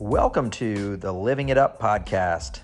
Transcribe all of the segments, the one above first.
Welcome to the Living It Up podcast.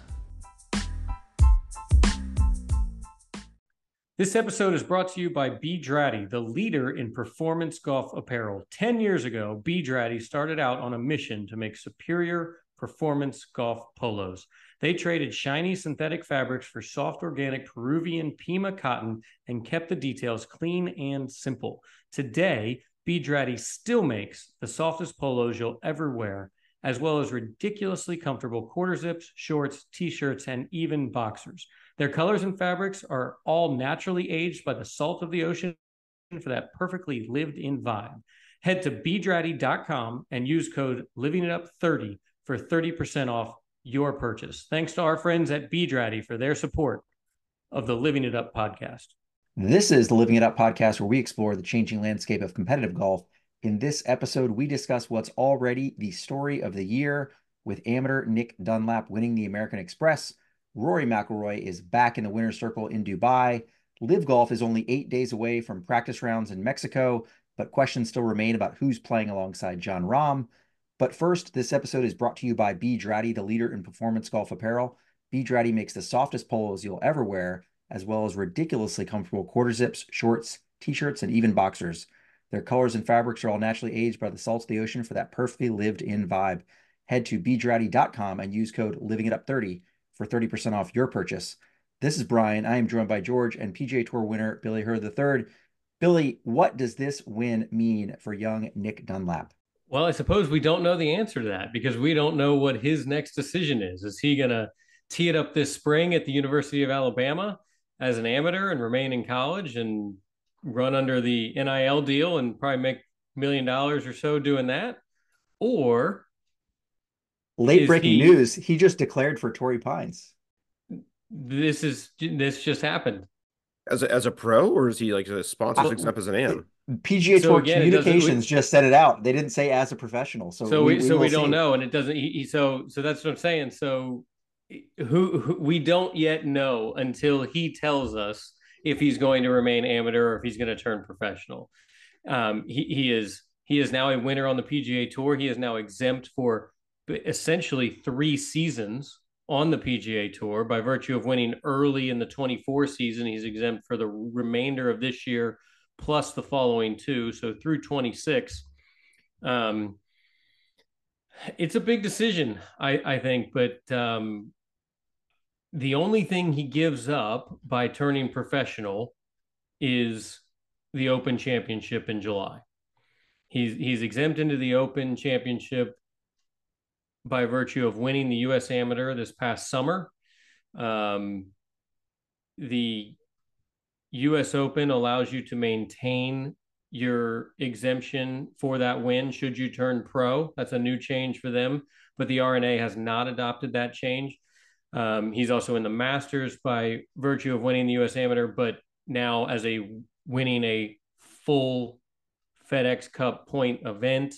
This episode is brought to you by B. Draddy, the leader in performance golf apparel. 10 years ago, B. Draddy started out on a mission to make superior performance golf polos. They traded shiny synthetic fabrics for soft organic Peruvian Pima cotton and kept the details clean and simple. Today, B. Draddy still makes the softest polos you'll ever wear, as well as ridiculously comfortable quarter zips, shorts, t shirts, and even boxers. Their colors and fabrics are all naturally aged by the salt of the ocean for that perfectly lived in vibe. Head to bdraddy.com and use code livingitup30 for 30% off your purchase. Thanks to our friends at Bdraddy for their support of the Living It Up podcast. This is the Living It Up podcast where we explore the changing landscape of competitive golf. In this episode, we discuss what's already the story of the year with amateur Nick Dunlap winning the American Express Rory McIlroy is back in the winner's circle in Dubai. Live Golf is only eight days away from practice rounds in Mexico, but questions still remain about who's playing alongside Jon Rahm. But first, this episode is brought to you by B. Draddy, the leader in performance golf apparel. B. Draddy makes the softest polos you'll ever wear, as well as ridiculously comfortable quarter zips, shorts, t-shirts, and even boxers. Their colors and fabrics are all naturally aged by the salts of the ocean for that perfectly lived in vibe. Head to bdraddy.com and use code LivingItUp30 for 30% off your purchase. This is Brian. I am joined by George and PGA Tour winner Billy Hurley III. Billy, what does this win mean for young Nick Dunlap? Well, I suppose we don't know the answer to that because we don't know what his next decision is. Is he going to tee it up this spring at the University of Alabama as an amateur and remain in college and run under the NIL deal and probably make a million dollars or so doing that? Or Late breaking he, news: He just declared for Torrey Pines. This is this just happened. As a, as a pro, or is he like a sponsorship uh, as an AM? PGA so Tour again, Communications we, just said it out. They didn't say as a professional, so so we, we so we don't see. know, and it doesn't. He, so so that's what I'm saying. So who, who we don't yet know until he tells us if he's going to remain amateur or if he's going to turn professional. Um, he, he is he is now a winner on the PGA Tour. He is now exempt for essentially three seasons on the PGA Tour by virtue of winning early in the 24 season. He's exempt for the remainder of this year plus the following two. So through 26. Um, it's a big decision, I, I think, but um, the only thing he gives up by turning professional is the Open Championship in July. He's he's exempt into the Open Championship by virtue of winning the U.S. Amateur this past summer. Um, the U.S. Open allows you to maintain your exemption for that win should you turn pro. That's a new change for them, but the R&A has not adopted that change. Um, he's also in the Masters by virtue of winning the U.S. Amateur, but now as a winning a full FedEx Cup point event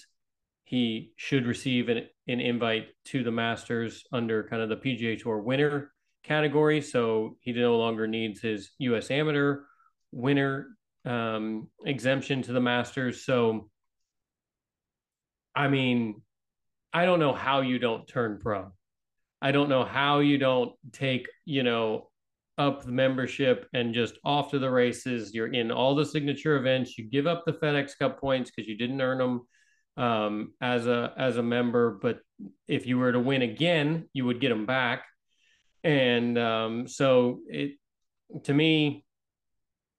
he should receive an, an invite to the Masters under kind of the PGA Tour winner category. So he no longer needs his U.S. Amateur winner um, exemption to the Masters. So, I mean, I don't know how you don't turn pro. I don't know how you don't take, you know, up the membership and just off to the races. You're in all the signature events. You give up the FedEx Cup points because you didn't earn them um, as a as a member. But if you were to win again, you would get them back. And um, so it to me,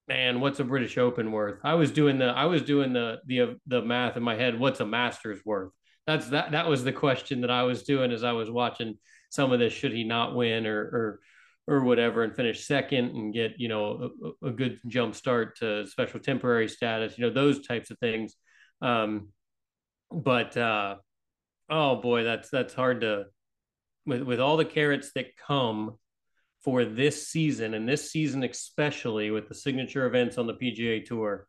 man, what's a British Open worth? I was doing the I was doing the the the math in my head. What's a Masters worth? That's that that was the question that I was doing as I was watching some of this. Should he not win or or or whatever and finish second and get you know a, a good jump start to special temporary status? You know those types of things. Um, but uh, oh boy, that's that's hard to with with all the carrots that come for this season and this season especially with the signature events on the PGA Tour.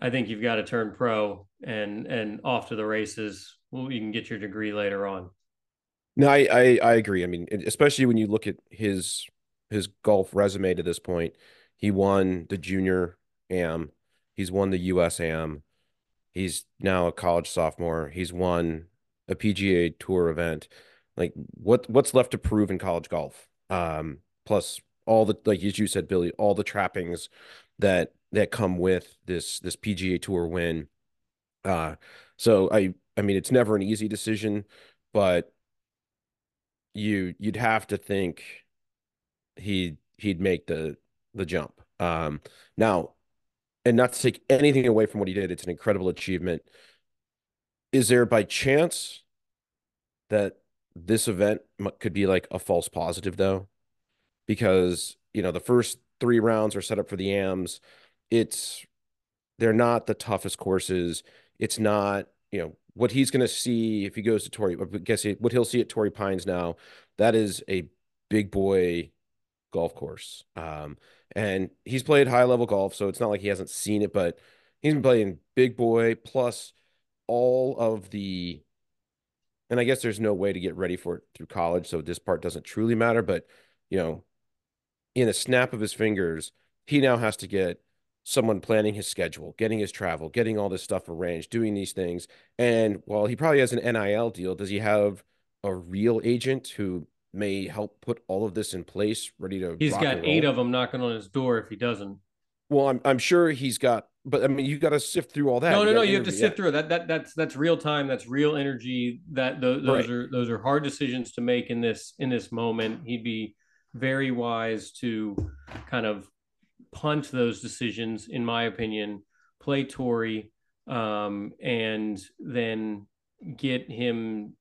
I think you've got to turn pro and and off to the races. Well, you can get your degree later on. No, I, I I agree. I mean, especially when you look at his his golf resume to this point, he won the junior am, he's won the US am, He's now a college sophomore. He's won a PGA Tour event, like what what's left to prove in college golf? Um, plus all the like as you said, Billy, all the trappings that that come with this this PGA Tour win. Uh, so I I mean it's never an easy decision, but you you'd have to think he he'd make the the jump. Um, now, and not to take anything away from what he did, it's an incredible achievement. Is there by chance that this event could be like a false positive though? Because, you know, the first three rounds are set up for the AMs. It's they're not the toughest courses. It's not, you know, what he's going to see if he goes to Torrey, I guess what he'll see at Torrey Pines now, that is a big boy golf course. Um, and he's played high level golf, so it's not like he hasn't seen it, but he's been playing big boy plus all of the and I guess there's no way to get ready for it through college, so this part doesn't truly matter, but you know, in a snap of his fingers, he now has to get someone planning his schedule, getting his travel, getting all this stuff arranged, doing these things. And while he probably has an NIL deal, does he have a real agent who may help put all of this in place, ready to. He's got eight of them knocking on his door if he doesn't. Well, I'm I'm sure he's got, but I mean, you got to sift through all that. No, no, you no. You have to sift yeah. through that. That that's that's real time. That's real energy. That those, those right. are those are hard decisions to make in this in this moment. He'd be very wise to kind of punt those decisions, in my opinion. Play Torrey, um, and then get him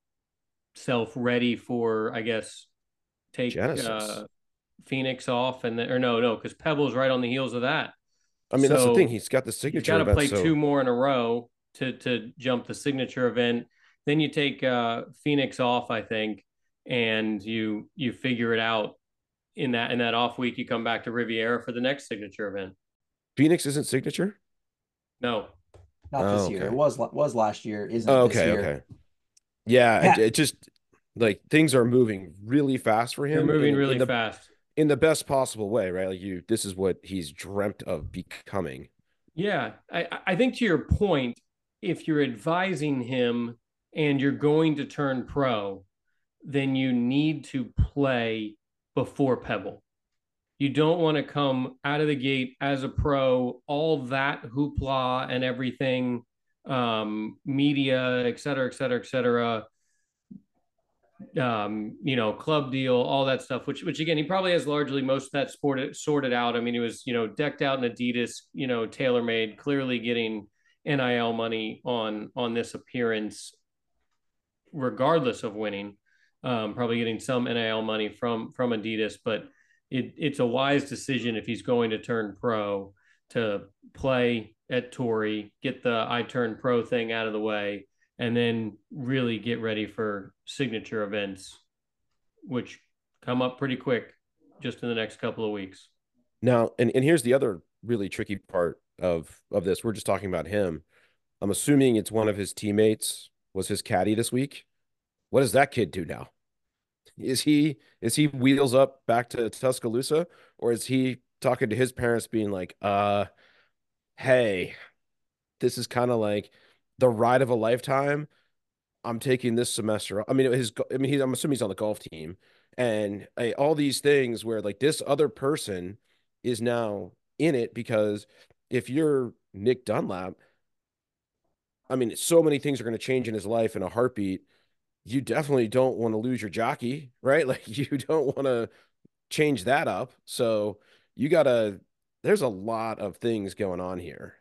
self ready for, I guess, take uh, Phoenix off and then, or no, no, because Pebble's right on the heels of that. I mean, so that's the thing. He's got the signature. Got to play so... two more in a row to to jump the signature event. Then you take uh, Phoenix off, I think, and you you figure it out in that in that off week. You come back to Riviera for the next signature event. Phoenix isn't signature. No, not oh, this year. It was was last year. Isn't oh, okay? Okay. Yeah, yeah. It, it, just like things are moving really fast for him. They're moving in, really in the, fast in the best possible way, right? Like you, this is what he's dreamt of becoming. Yeah, I, I think to your point, if you're advising him and you're going to turn pro, then you need to play before Pebble. You don't want to come out of the gate as a pro, all that hoopla and everything um, media, et cetera, et cetera, et cetera. Um, you know, club deal, all that stuff. Which, which again, he probably has largely most of that sport sorted out. I mean, he was, you know, decked out in Adidas, you know, tailor made, clearly getting NIL money on on this appearance, regardless of winning. Um, probably getting some NIL money from from Adidas, but it, it's a wise decision if he's going to turn pro to play at Torrey, get the I Turn Pro thing out of the way, and then really get ready for signature events, which come up pretty quick just in the next couple of weeks. Now, and, and here's the other really tricky part of of this. We're just talking about him. I'm assuming it's one of his teammates was his caddy this week. What does that kid do now? Is he is he wheels up back to Tuscaloosa or is he talking to his parents being like, uh, hey, this is kind of like the ride of a lifetime. I'm taking this semester. I mean, his. I mean, he's. I'm assuming he's on the golf team, and uh, all these things where like this other person is now in it because if you're Nick Dunlap, I mean, so many things are going to change in his life in a heartbeat. You definitely don't want to lose your jockey, right? Like you don't want to change that up. So you got to there's a lot of things going on here.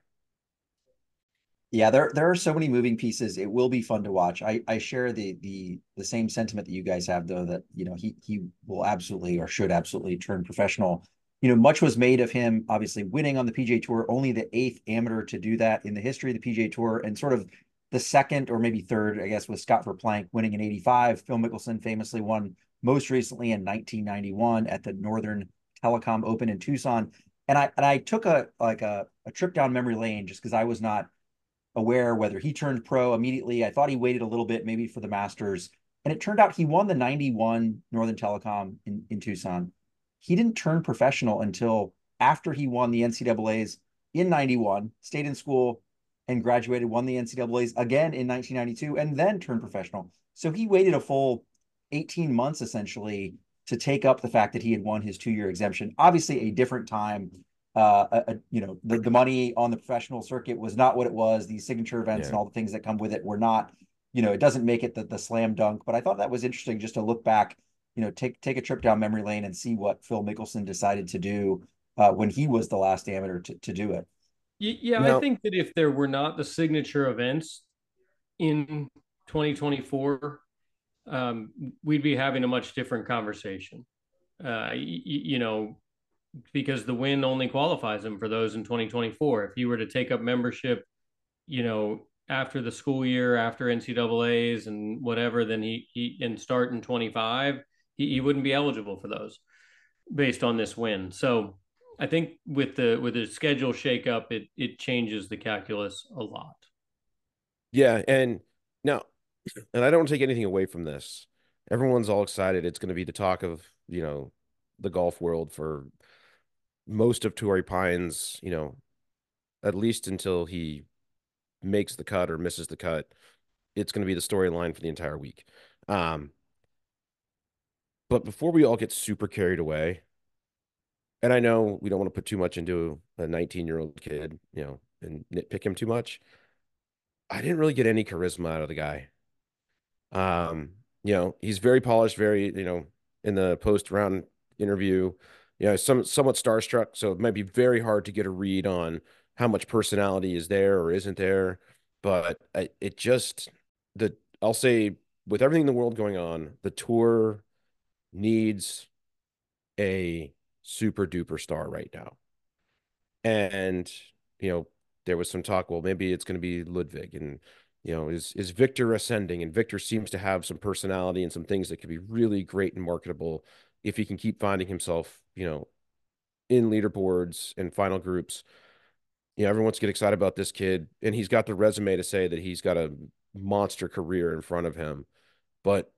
Yeah, there there are so many moving pieces. It will be fun to watch. I I share the the the same sentiment that you guys have though that you know he he will absolutely or should absolutely turn professional. You know, much was made of him obviously winning on the PGA Tour, only the eighth amateur to do that in the history of the PGA Tour and sort of the second or maybe third, I guess, with Scott Verplank winning in 85. Phil Mickelson famously won most recently in 1991 at the Northern Telecom Open in Tucson and I and I took a like a, a trip down memory lane just because I was not aware whether he turned pro immediately. I thought he waited a little bit maybe for the Masters, and it turned out he won the '91 Northern Telecom in in Tucson. He didn't turn professional until after he won the NCAA's in '91, stayed in school, and graduated, won the NCAA's again in 1992, and then turned professional. So he waited a full 18 months essentially to take up the fact that he had won his two year exemption. Obviously, a different time. Uh, a, a, you know, the, the money on the professional circuit was not what it was. The signature events yeah. and all the things that come with it were not, you know, it doesn't make it the, the slam dunk. But I thought that was interesting just to look back, you know, take take a trip down memory lane and see what Phil Mickelson decided to do uh, when he was the last amateur to, to do it. Yeah, now, I think that if there were not the signature events in 2024, um, we'd be having a much different conversation. Uh, y- you know, because the win only qualifies him for those in 2024. If he were to take up membership, you know, after the school year, after NCAA's and whatever, then he, he and start in 25, he, he wouldn't be eligible for those based on this win. So I think with the with the schedule shakeup, it it changes the calculus a lot. Yeah, and now and I don't take anything away from this. Everyone's all excited. It's going to be the talk of, you know, the golf world for most of Torrey Pines, you know, at least until he makes the cut or misses the cut. It's going to be the storyline for the entire week. Um, but before we all get super carried away, and I know we don't want to put too much into a 19 year old kid, you know, and nitpick him too much. I didn't really get any charisma out of the guy. Um, you know, he's very polished, very, you know, in the post round interview, you know, some somewhat starstruck. So it might be very hard to get a read on how much personality is there or isn't there. But I, it just the I'll say with everything in the world going on, the tour needs a super duper star right now. And you know, there was some talk, well, maybe it's going to be Ludvig and you know, is is Viktor ascending? And Viktor seems to have some personality and some things that could be really great and marketable if he can keep finding himself, you know, in leaderboards and final groups. You know, everyone wants to get excited about this kid, and he's got the resume to say that he's got a monster career in front of him. But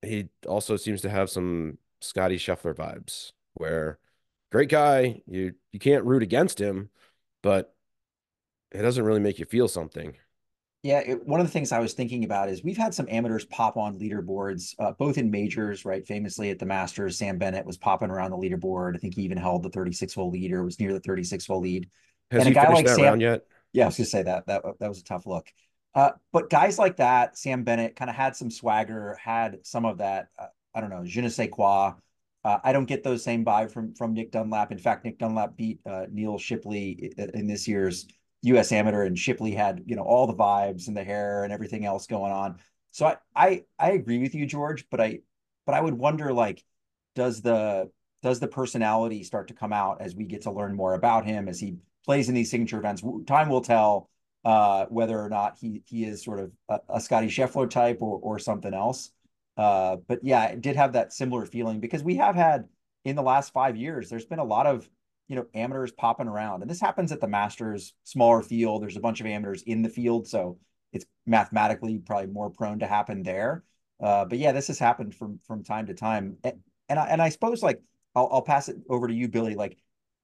he also seems to have some Scotty Scheffler vibes, where great guy, you you can't root against him, but it doesn't really make you feel something. Yeah, it, one of the things I was thinking about is we've had some amateurs pop on leaderboards, uh, both in majors, right? Famously at the Masters, Sam Bennett was popping around the leaderboard. I think he even held the 36 hole lead or was near the 36 hole lead. Has and he a guy like that Sam, round yet? Yeah, I was gonna say that that that was a tough look. Uh, but guys like that, Sam Bennett kind of had some swagger, had some of that. Uh, I don't know, je ne sais quoi. Uh, I don't get those same vibe from from Nick Dunlap. In fact, Nick Dunlap beat uh, Neal Shipley in this year's U.S. Amateur, and Shipley had you know all the vibes and the hair and everything else going on. So I I I agree with you, George, but I but I would wonder like, does the does the personality start to come out as we get to learn more about him as he plays in these signature events? Time will tell uh, whether or not he he is sort of a, a Scotty Scheffler type or or something else. Uh, but yeah, it did have that similar feeling because we have had in the last five years, there's been a lot of you know, amateurs popping around. And this happens at the Masters, smaller field. There's a bunch of amateurs in the field, so it's mathematically probably more prone to happen there. Uh, but yeah, this has happened from from time to time. And, and I and I suppose like I'll I'll pass it over to you, Billy. Like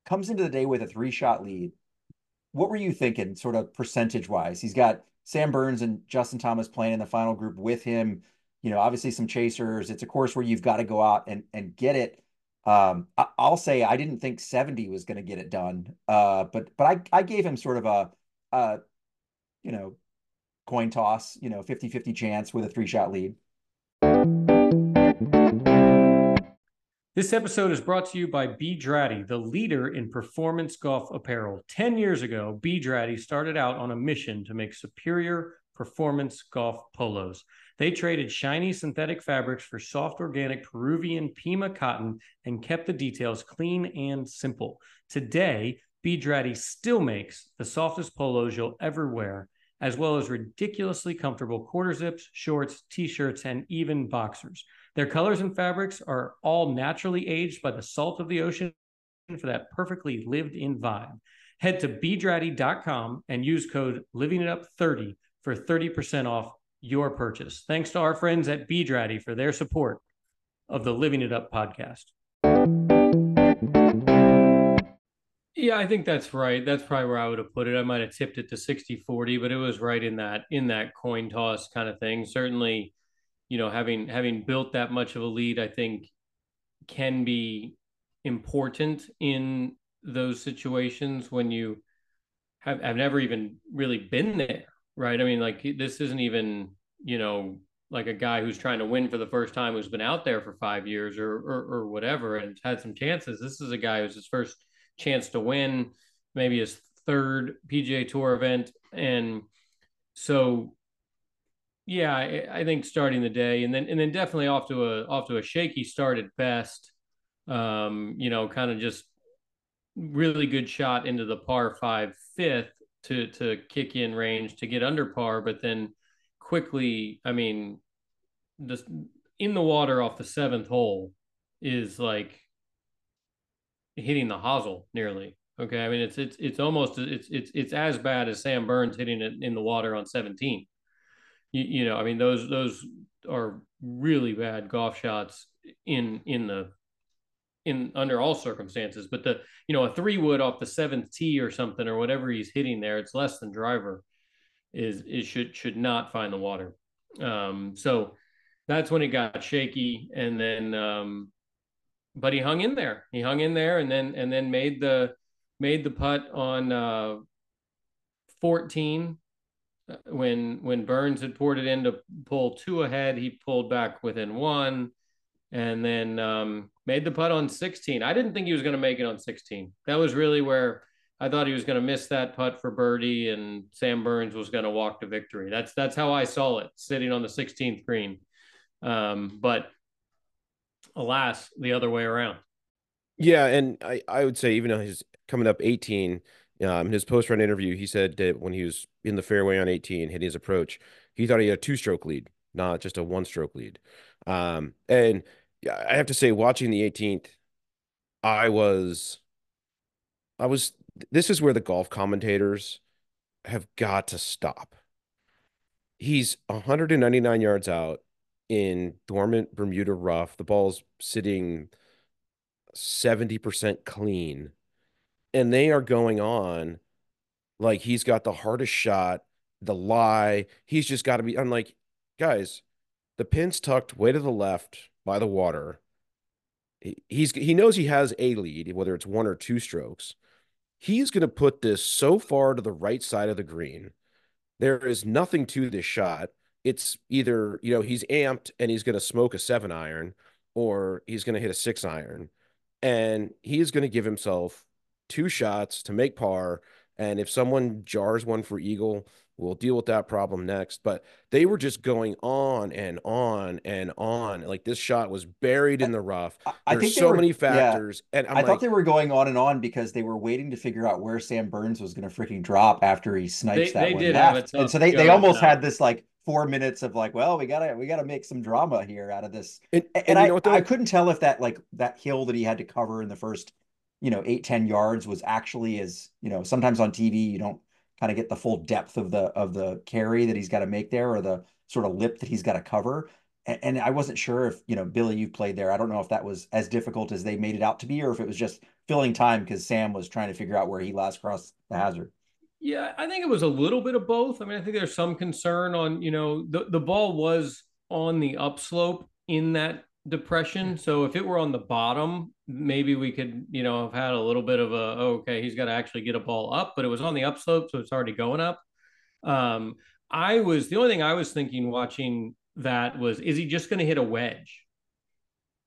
comes into the day with a three shot lead. What were you thinking, sort of percentage wise? He's got Sam Burns and Justin Thomas playing in the final group with him. You know, obviously some chasers. It's a course where you've got to go out and and get it. Um, I, will say I didn't think 70 was going to get it done. Uh, but but I I gave him sort of a, a you know, coin toss, you know, 50-50 chance with a three-shot lead. This episode is brought to you by B. Draddy, the leader in performance golf apparel. 10 years ago, B. Draddy started out on a mission to make superior performance golf polos. They traded shiny synthetic fabrics for soft organic Peruvian Pima cotton and kept the details clean and simple. Today, B. Draddy still makes the softest polos you'll ever wear, as well as ridiculously comfortable quarter zips, shorts, t shirts, and even boxers. Their colors and fabrics are all naturally aged by the salt of the ocean for that perfectly lived in vibe. Head to bdraddy.com and use code LivingItUp30 for 30% off your purchase. Thanks to our friends at B. Draddy for their support of the Living It Up podcast. Yeah, I think that's right. That's probably where I would have put it. I might have tipped it to 60-40, but it was right in that in that coin toss kind of thing. Certainly, you know, having having built that much of a lead, I think can be important in those situations when you have have never even really been there, right? I mean, like this isn't even, you know, like a guy who's trying to win for the first time who's been out there for five years or or, or whatever and had some chances. This is a guy who's his first chance to win, maybe his third PGA Tour event, and so yeah, I, I, think starting the day and then and then definitely off to a off to a shaky start at best. Um, you know, kind of just really good shot into the par five fifth to to kick in range to get under par, but then quickly, I mean, just in the water off the seventh hole is like hitting the hosel nearly. Okay, I mean it's it's it's almost it's it's it's as bad as Sam Burns hitting it in the water on 17. You, you know, I mean those those are really bad golf shots in in the in under all circumstances. But the you know a three wood off the seventh tee or something or whatever he's hitting there, it's less than driver is is should should not find the water. Um, so that's when it got shaky, and then um, but he hung in there. He hung in there, and then and then made the made the putt on uh, 14 uh, when when Burns had poured it in to pull two ahead. He pulled back within one, and then um, made the putt on 16. I didn't think he was going to make it on 16. That was really where I thought he was going to miss that putt for birdie, and Sam Burns was going to walk to victory. That's that's how I saw it, sitting on the 16th green. Um, but alas, the other way around. Yeah, and I, I would say even though he's coming up 18, um, in his post run interview, he said that when he was in the fairway on 18, hitting his approach, he thought he had a two stroke lead, not just a one stroke lead. Um, and I have to say, watching the 18th, I was, I was, this is where the golf commentators have got to stop. He's 199 yards out in dormant Bermuda rough. The ball's sitting 70% clean. And they are going on like he's got the hardest shot, the lie. He's just got to be. I'm like, guys, the pin's tucked way to the left by the water. He's he knows he has a lead, whether it's one or two strokes. He's going to put this so far to the right side of the green. There is nothing to this shot it's either you know he's amped and he's going to smoke a seven iron or he's going to hit a six iron and he is going to give himself two shots to make par and if someone jars one for eagle we'll deal with that problem next but they were just going on and on and on like this shot was buried in the rough I, there's so were, many factors yeah, and I'm i like, thought they were going on and on because they were waiting to figure out where sam burns was going to freaking drop after he snipes they, that they one left. and so they, they almost now. had this like four minutes of like, well, we gotta we gotta make some drama here out of this. And, and, and I, I couldn't tell if that like that hill that he had to cover in the first, you know, eight, 10 yards was actually as, you know, sometimes on TV you don't kind of get the full depth of the of the carry that he's got to make there or the sort of lip that he's got to cover. And, I wasn't sure if, you know, Billy, you played there. I don't know if that was as difficult as they made it out to be, or if it was just filling time because Sam was trying to figure out where he last crossed the hazard. Yeah, I think it was a little bit of both. I mean, I think there's some concern on, you know, the, the ball was on the upslope in that depression. So if it were on the bottom, maybe we could, you know, have had a little bit of a, oh, okay, he's got to actually get a ball up, but it was on the upslope, so it's already going up. Um, I was the only thing I was thinking watching that was, is he just going to hit a wedge?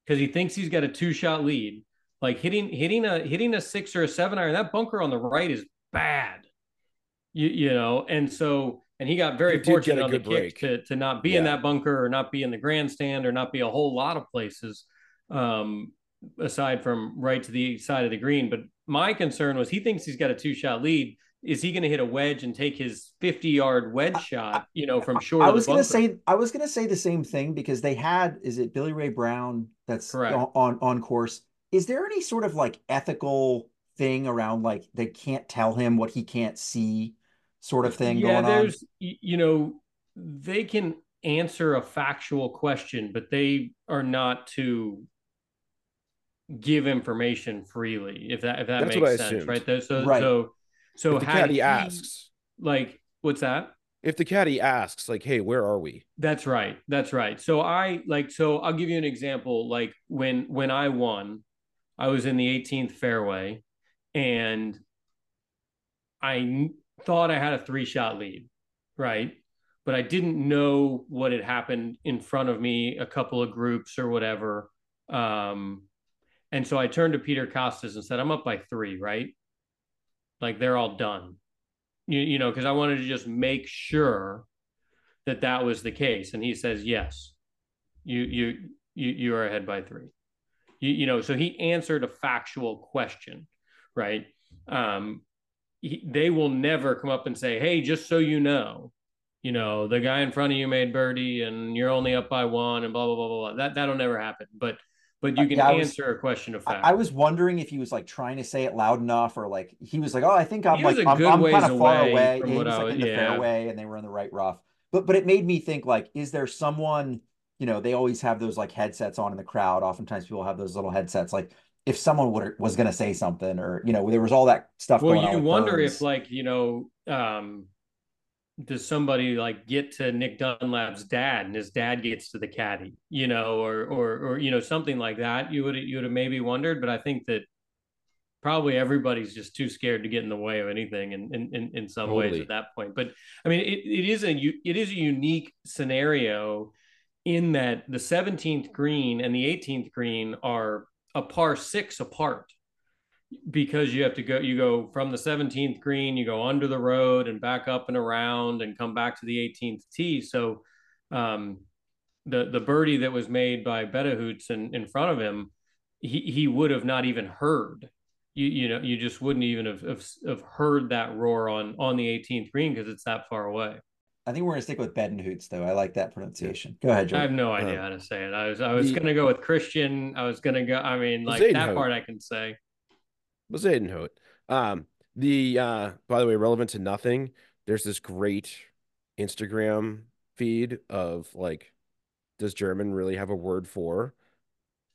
Because he thinks he's got a two shot lead. Like hitting hitting a hitting a six or a seven iron, that bunker on the right is bad you, you know, and so and he got very fortunate on the break. kick to to not be yeah. in that bunker or not be in the grandstand or not be a whole lot of places um, aside from right to the side of the green. But my concern was he thinks he's got a two shot lead. Is he going to hit a wedge and take his 50 yard wedge shot, you know, from short? I was going to say, I was going to say the same thing because they had, is it Billy Ray Brown that's on, on, on course? Is there any sort of like ethical thing around like they can't tell him what he can't see sort of thing yeah, there's, on? You know, they can answer a factual question, but they are not to give information freely. If that if that That's makes sense, assumed. right? So Right. so so if the had caddy he- asks, like what's that? if the caddy asks, like, "Hey, where are we?" That's right. That's right. So I like so I'll give you an example. Like when when I won, I was in the 18th fairway and I kn- thought I had a three shot lead, right? But I didn't know what had happened in front of me, a couple of groups or whatever. Um, and so I turned to Peter Costas and said, I'm up by three, right? Like they're all done. You, you know, because I wanted to just make sure that that was the case. And he says, yes, you, you, you, you are ahead by three. You, you know, so he answered a factual question, right? Um, he, they will never come up and say, hey, just so you know, you know, the guy in front of you made birdie and you're only up by one and blah, blah, blah, blah, blah. That, that'll never happen. But, but you can I was- answer a question of fact. I, I was wondering if he was like trying to say it loud enough, or like he was like, "Oh, I think I'm like I'm, I'm kind of far away away." Yeah, he was like was- in the yeah. fairway, and they were in the right rough. But but it made me think like, is there someone? You know, they always have those like headsets on in the crowd. Oftentimes, people have those little headsets. Like, if someone would was going to say something, or you know, there was all that stuff. well going on you with wonder Burns. if like you know um does somebody like get to nick dunlap's dad and his dad gets to the caddy you know or or or you know something like that you would you would have maybe wondered but i think that probably everybody's just too scared to get in the way of anything in in, in, in some ways at that point but i mean it, it is a u- it is a unique scenario in that the 17th green and the 18th green are a par six apart because you have to go you go from the 17th green you go under the road and back up and around and come back to the 18th tee. So um the the birdie that was made by Betahoots in, in front of him he he would have not even heard. You you know you just wouldn't even have have, have heard that roar on on the 18th green because it's that far away I think we're going to stick with Bedenhoots, though. I like that pronunciation. Go ahead, I have no idea Um, how to say it I was I was the- gonna go with Christian I was gonna go I mean like Zadenhout. that part I can say was Aidenhout. Um, the uh, by the way, relevant to nothing. There's this great Instagram feed of like, does German really have a word for?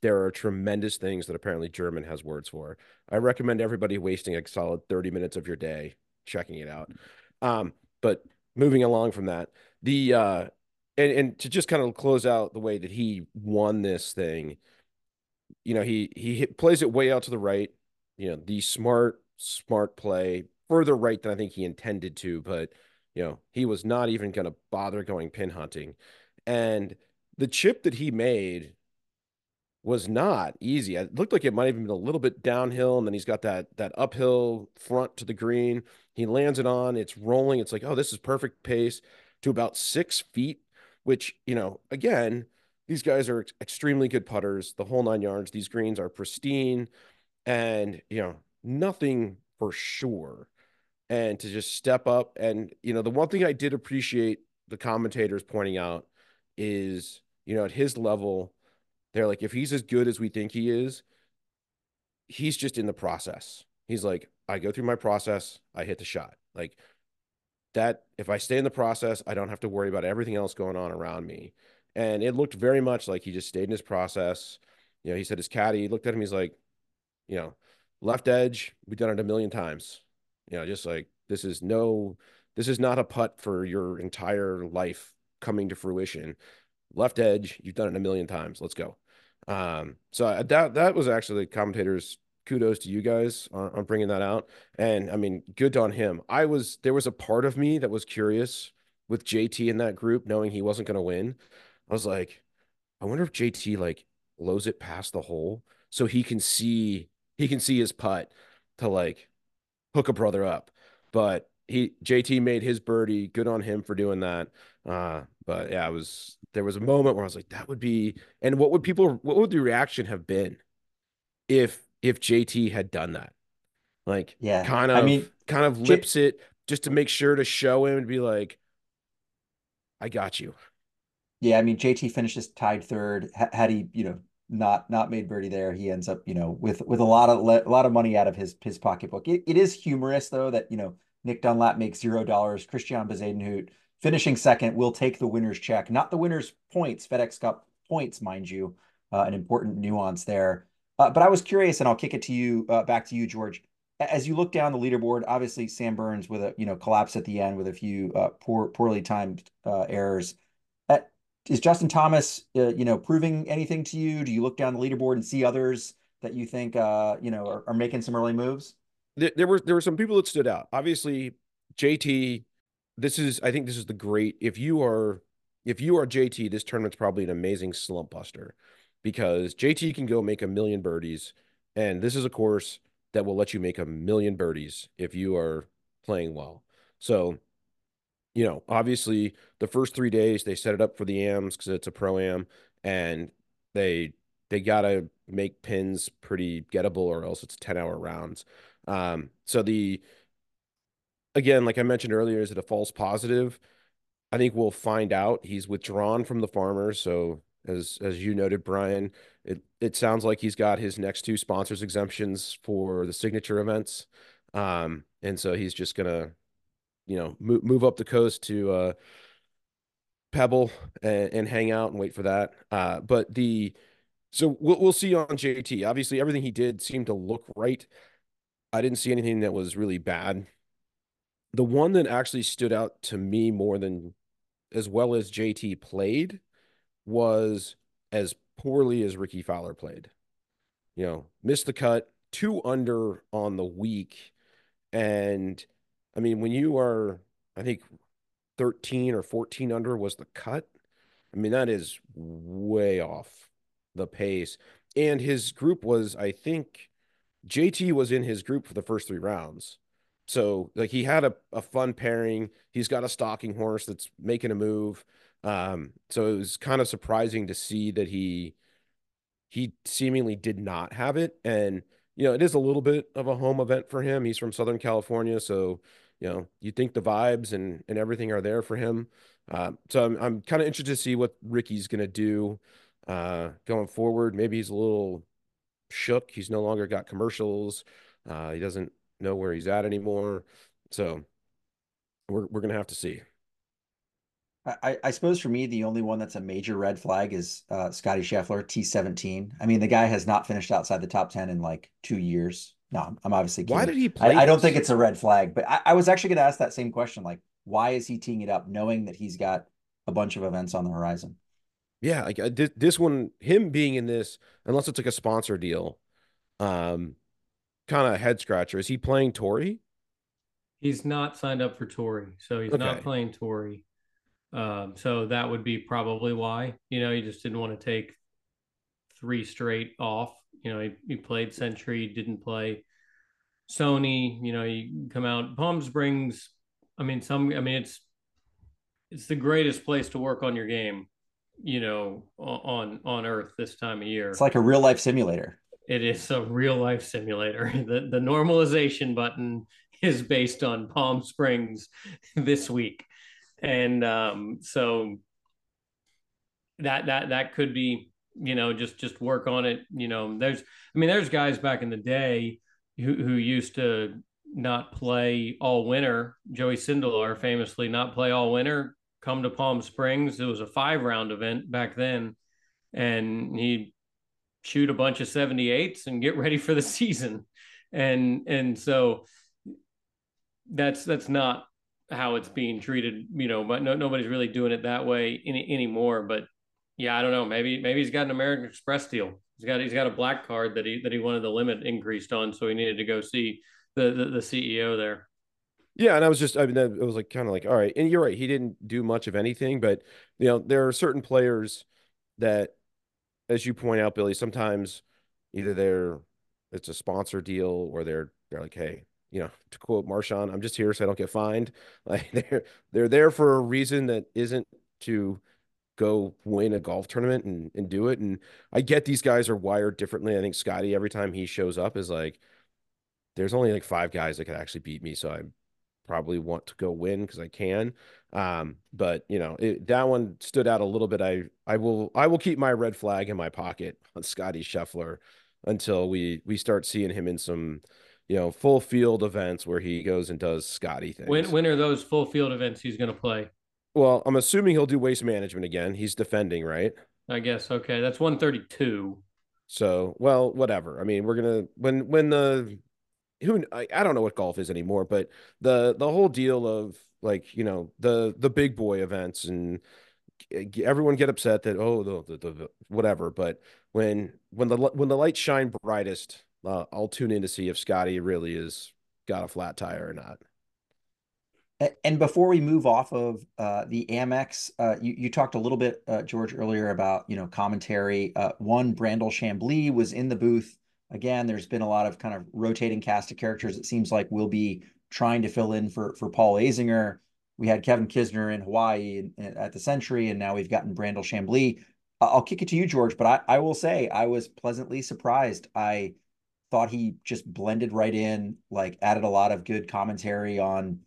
There are tremendous things that apparently German has words for. I recommend everybody wasting a solid 30 minutes of your day checking it out. Um, but moving along from that, the uh, and and to just kind of close out the way that he won this thing, you know, he he hit, plays it way out to the right you know, the smart, smart play further right than I think he intended to, but you know, he was not even going to bother going pin hunting. And the chip that he made was not easy. It looked like it might have been a little bit downhill, and then he's got that that uphill front to the green. He lands it on, it's rolling. It's like, oh, this is perfect pace to about six feet, which, you know, again, these guys are ex- extremely good putters, the whole nine yards. These greens are pristine and you know nothing for sure and to just step up and you know the one thing i did appreciate the commentators pointing out is you know at his level they're like if he's as good as we think he is he's just in the process he's like i go through my process i hit the shot like that if i stay in the process i don't have to worry about everything else going on around me and it looked very much like he just stayed in his process you know he said his caddy looked at him he's like you know, left edge, we've done it a million times. You know, just like this is no, this is not a putt for your entire life coming to fruition. Left edge, you've done it a million times. Let's go. Um, so that that was actually the commentators. Kudos to you guys on, on bringing that out, and I mean, good on him. I was there was a part of me that was curious with JT in that group, knowing he wasn't going to win. I was like, I wonder if JT like blows it past the hole so he can see he can see his putt to like hook a brother up. But he JT made his birdie. Good on him for doing that. Uh, but yeah, it was there was a moment where I was like, that would be and what would people what would the reaction have been if if JT had done that? Like Yeah, kind of, I mean, kind of J- lips it just to make sure to show him and be like, I got you. Yeah, I mean JT finishes tied third. H- Had he, you know, not not made birdie there, he ends up, you know, with with a lot of le- a lot of money out of his his pocketbook. It, it is humorous though that you know Nick Dunlap makes zero dollars. Christian Bezuidenhout finishing second will take the winner's check, not the winner's points. FedEx Cup points, mind you, uh, an important nuance there. Uh, but I was curious, and I'll kick it to you uh, back to you, George. As you look down the leaderboard, obviously Sam Burns with a you know collapse at the end with a few uh, poor poorly timed uh, errors. Uh, is Justin Thomas you know proving anything to you? Do you look down the leaderboard and see others that you think you know are, are, making some early moves? There, there were there were some people that stood out. Obviously, JT. This is I think this is the great. If you are if you are JT, this tournament's probably an amazing slump buster because JT can go make a million birdies. And this is a course that will let you make a million birdies if you are playing well. So, you know, obviously the first three days they set it up for the AMs because it's a pro am and they they gotta make pins pretty gettable or else it's 10 hour rounds. Um, so the again, like I mentioned earlier, is it a false positive? I think we'll find out. He's withdrawn from the farmers, so as as you noted, Brian, it it sounds like he's got his next two sponsors exemptions for the signature events, um, and so he's just gonna, you know, move move up the coast to uh, Pebble and, and hang out and wait for that. Uh, but the so we'll we'll see on JT. Obviously, everything he did seemed to look right. I didn't see anything that was really bad. The one that actually stood out to me more than as well as JT played was as poorly as Rickie Fowler played. You know, missed the cut, two under on the week. And I mean, when you are, I think 13 or 14 under was the cut. I mean, that is way off the pace. And his group was, I think, JT was in his group for the first three rounds. So like he had a, a fun pairing. He's got a stalking horse that's making a move. Um, so it was kind of surprising to see that he he seemingly did not have it. And you know, it is a little bit of a home event for him. He's from Southern California, so you know, you think the vibes and and everything are there for him. Uh, so I'm I'm kind of interested to see what Rickie's gonna do uh, going forward. Maybe he's a little shook. He's no longer got commercials. Uh, he doesn't know where he's at anymore. So we're we're gonna have to see. I, I suppose for me, the only one that's a major red flag is uh, Scotty Scheffler, T17. I mean, the guy has not finished outside the top 10 in like two years. No, I'm obviously kidding. Why did he play? I, I don't think it's a red flag, but I, I was actually going to ask that same question. Like, why is he teeing it up knowing that he's got a bunch of events on the horizon? Yeah, like uh, this, this one, him being in this, unless it's like a sponsor deal, um, kind of head scratcher. Is he playing Torrey? He's not signed up for Torrey, so he's okay. not playing Torrey. Um, so that would be probably why. You know, he just didn't want to take three straight off. You know, he, he played Sentry, didn't play Sony. You know, you come out Palm Springs. I mean, some. I mean, it's it's the greatest place to work on your game. You know, on on Earth this time of year. It's like a real life simulator. It is a real life simulator. The the normalization button is based on Palm Springs this week, and um, so that that that could be you know just just work on it. You know, there's I mean there's guys back in the day who who used to not play all winter. Joey Sindelar famously not play all winter. Come to Palm Springs. It was a five round event back then, and he shoot a bunch of 78s and get ready for the season. And and so that's that's not how it's being treated, you know, but no, nobody's really doing it that way any, anymore. But yeah, I don't know. Maybe maybe he's got an American Express deal. He's got he's got a black card that he that he wanted the limit increased on, so he needed to go see the the, the CEO there. Yeah, and I was just I mean it was like kind of like all right, and you're right, he didn't do much of anything, but you know there are certain players that as you point out, Billy, sometimes either they're it's a sponsor deal or they're they're like, hey, you know, to quote Marshawn, I'm just here so I don't get fined. Like they're they're there for a reason that isn't to go win a golf tournament and, and do it. And I get these guys are wired differently. I think Scotty, every time he shows up, is like, there's only like five guys that could actually beat me. So I probably want to go win because I can. Um, but you know, it, that one stood out a little bit. I I will I will keep my red flag in my pocket on Scotty Scheffler until we we start seeing him in some you know full field events where he goes and does Scotty things. When when are those full field events he's going to play? Well, I'm assuming he'll do waste management again. He's defending, right? I guess okay. That's 132. So, well, whatever. I mean, we're gonna when when the who I, I don't know what golf is anymore, but the the whole deal of like you know the the big boy events and everyone get upset that oh the, the, the whatever, but when when the when the lights shine brightest, uh, I'll tune in to see if Scotty really is got a flat tire or not. And before we move off of uh, the Amex, uh, you, you talked a little bit, uh, George, earlier about you know commentary. Uh, one, Brandel Chamblee was in the booth. Again, there's been a lot of kind of rotating cast of characters. It seems like we'll be trying to fill in for for Paul Azinger. We had Kevin Kisner in Hawaii at the Sentry, and now we've gotten Brandel Chamblee. I'll kick it to you, George, but I, I will say I was pleasantly surprised. I thought he just blended right in, like added a lot of good commentary on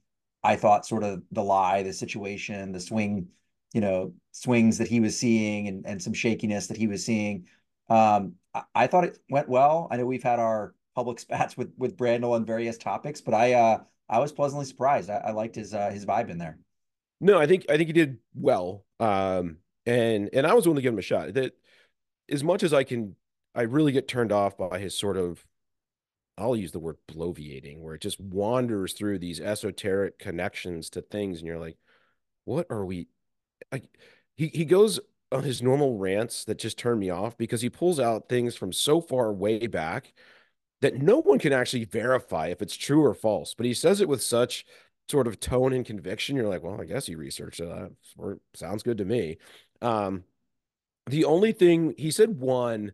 I thought sort of the lie, the situation, the swing, you know, swings that he was seeing and, and some shakiness that he was seeing. Um, I, thought it went well. I know we've had our public spats with with Brandel on various topics, but I uh I was pleasantly surprised. I, I liked his uh, his vibe in there. No, I think I think he did well. Um, and and I was willing to give him a shot. That as much as I can, I really get turned off by his sort of I'll use the word bloviating, where it just wanders through these esoteric connections to things, and you're like, what are we? I, he he goes on his normal rants that just turn me off because he pulls out things from so far way back that no one can actually verify if it's true or false. But he says it with such sort of tone and conviction. You're like, well, I guess he researched that. Sounds good to me. Um, the only thing he said one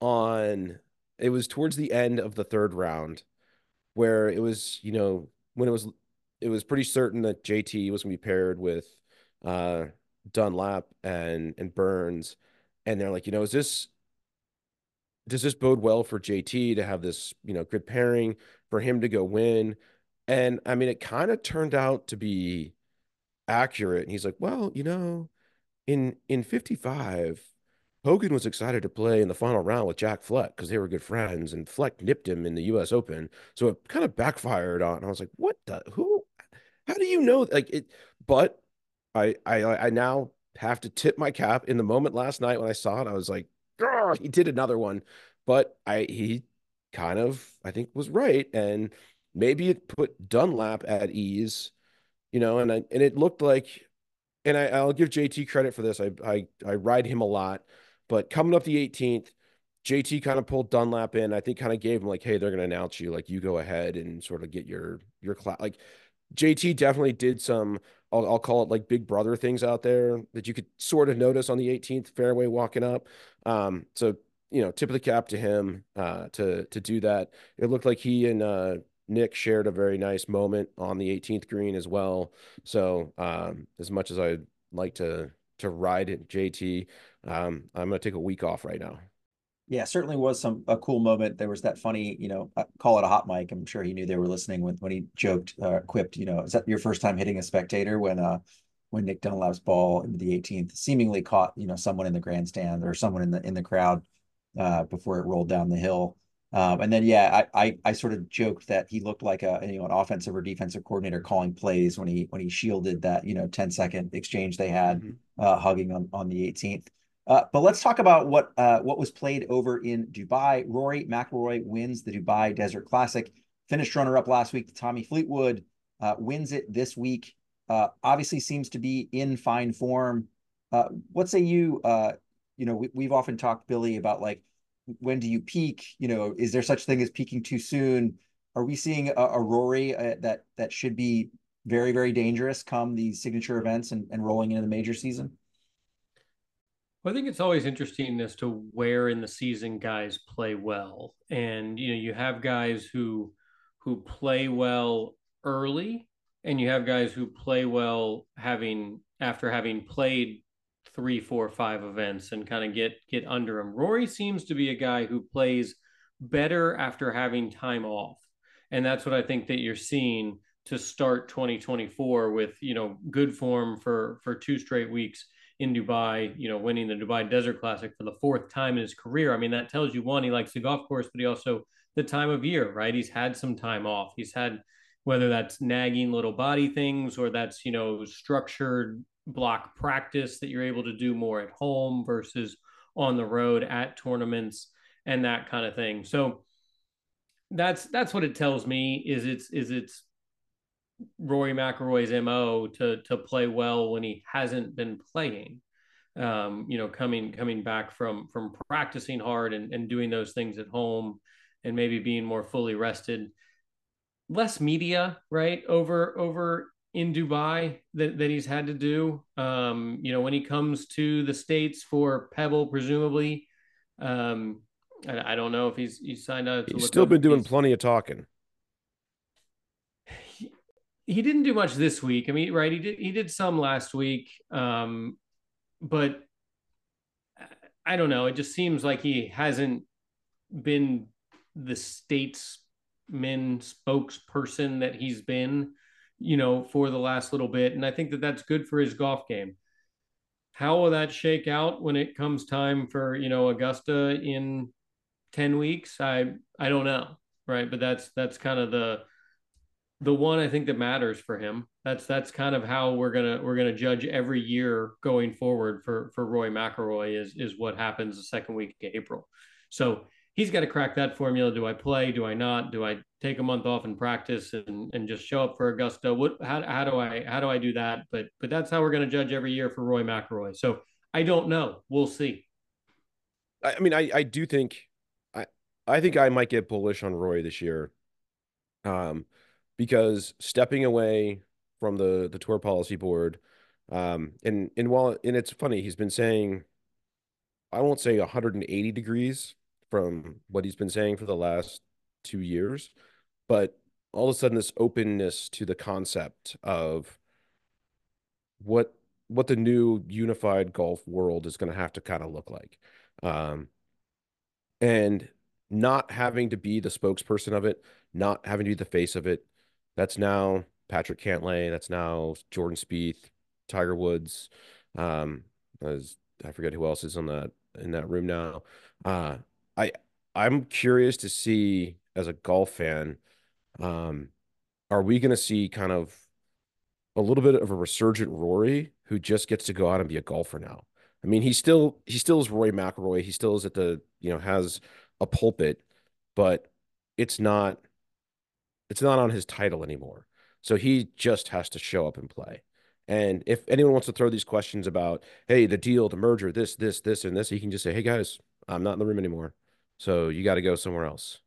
on it was towards the end of the third round where it was, you know, when it was it was pretty certain that JT was going to be paired with uh, Dunlap and and Burns, and they're like, you know, is this does this bode well for JT to have this, you know, good pairing for him to go win? And I mean, it kind of turned out to be accurate. And he's like, well, you know, in in 55, Hogan was excited to play in the final round with Jack Fleck because they were good friends, and Fleck nipped him in the U.S. Open, so it kind of backfired on. I was like, "What the? Who? How do you know?" Like it, but I, I, I now have to tip my cap. In the moment last night when I saw it, I was like, "He did another one," but I he kind of I think was right, and maybe it put Dunlap at ease, you know, and I and it looked like, and I, I'll give JT credit for this. I I I ride him a lot but coming up the 18th, JT kind of pulled Dunlap in. I think kind of gave him like, hey, they're going to announce you. Like, you go ahead and sort of get your your class. Like, JT definitely did some. I'll, I'll call it like big brother things out there that you could sort of notice on the 18th fairway walking up. Um, so you know, tip of the cap to him uh, to to do that. It looked like he and uh, Nick shared a very nice moment on the 18th green as well. So um, as much as I'd like to to ride it, JT, um, I'm going to take a week off right now. Yeah, certainly was some a cool moment. There was that funny, you know, uh, call it a hot mic. I'm sure he knew they were listening when when he joked, uh, quipped, you know, is that your first time hitting a spectator when uh when Nick Dunlap's ball in the 18th seemingly caught, you know, someone in the grandstand or someone in the in the crowd uh before it rolled down the hill. Um, and then yeah, I, I I sort of joked that he looked like a you know an offensive or defensive coordinator calling plays when he when he shielded that you know 10 second exchange they had mm-hmm. uh, hugging on on the 18th. Uh, but let's talk about what uh, what was played over in Dubai. Rory McIlroy wins the Dubai Desert Classic. Finished runner up last week. Tommy Fleetwood uh, wins it this week. Uh, obviously, seems to be in fine form. Uh, what say you? Uh, you know, we, have often talked, Billy, about like when do you peak? You know, is there such thing as peaking too soon? Are we seeing a, a Rory that that should be very very dangerous come these signature events and, and rolling into the major season? Well, I think it's always interesting as to where in the season guys play well. And you know, you have guys who who play well early and you have guys who play well having after having played three, four, five events and kind of get get under him. Rory seems to be a guy who plays better after having time off. And that's what I think that you're seeing to start 2024 with, you know, good form for for two straight weeks in Dubai, you know, winning the Dubai Desert Classic for the fourth time in his career. I mean, that tells you one, he likes the golf course, but he also the time of year, right? He's had some time off. He's had whether that's nagging little body things or that's, you know, structured block practice that you're able to do more at home versus on the road at tournaments. and that kind of thing. So that's that's what it tells me is it's is it's Rory McIlroy's mo to to play well when he hasn't been playing. Um, you know, coming coming back from from practicing hard and, and doing those things at home and maybe being more fully rested. Less media, right? Over over in Dubai that, that he's had to do. Um, you know, when he comes to the States for Pebble, presumably. Um, I, I don't know if he's he's signed up. He's still been doing plenty of talking. He, didn't do much this week. I mean, right? He did he did some last week, um, but I don't know. It just seems like he hasn't been the statesman spokesperson that he's been, you know, for the last little bit. And I think that that's good for his golf game. How will that shake out when it comes time for, you know, Augusta in 10 weeks? I I don't know, right? But that's that's kind of the the one I think that matters for him. That's that's kind of how we're gonna we're gonna judge every year going forward for for Rory McIlroy is is what happens the second week of April. So he's got to crack that formula. Do I play? Do I not? Do I take a month off and practice and, and just show up for Augusta? What how, how do I how do I do that? But but that's how we're to judge every year for Rory McIlroy. So I don't know. We'll see. I mean, I I do think I I think I might get bullish on Roy this year. Um, because stepping away from the the tour policy board, um, and and while and it's funny, he's been saying, I won't say 180 degrees from what he's been saying for the last two years, but all of a sudden this openness to the concept of what what the new unified golf world is going to have to kind of look like. Um, and not having to be the spokesperson of it, not having to be the face of it, that's now Patrick Cantlay. That's now Jordan Spieth, Tiger Woods. Um, as I forget who else is on that in that room now. Uh, I I'm curious to see as a golf fan, um, are we going to see kind of a little bit of a resurgent Rory who just gets to go out and be a golfer now? I mean, he still he still is Rory McIlroy. He still is at the you know has a pulpit, but it's not it's not on his title anymore. So he just has to show up and play. And if anyone wants to throw these questions about, hey, the deal, the merger, this, this, this, and this, he can just say, hey, guys, I'm not in the room anymore. So you got to go somewhere else.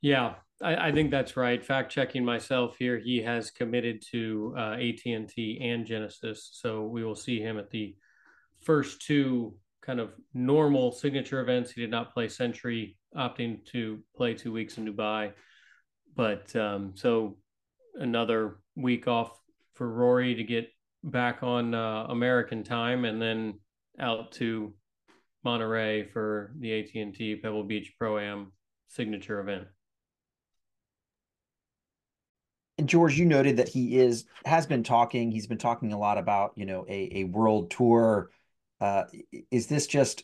Yeah, I, I, think that's right. Fact checking myself here, he has committed to uh, AT and T and Genesis, so we will see him at the first two kind of normal signature events. He did not play Sentry opting to play two weeks in Dubai. But um, so another week off for Rory to get back on uh, American time, and then out to Monterey for the AT&T Pebble Beach Pro Am signature event. And George, you noted that he is has been talking. He's been talking a lot about you know a a world tour. Uh, is this just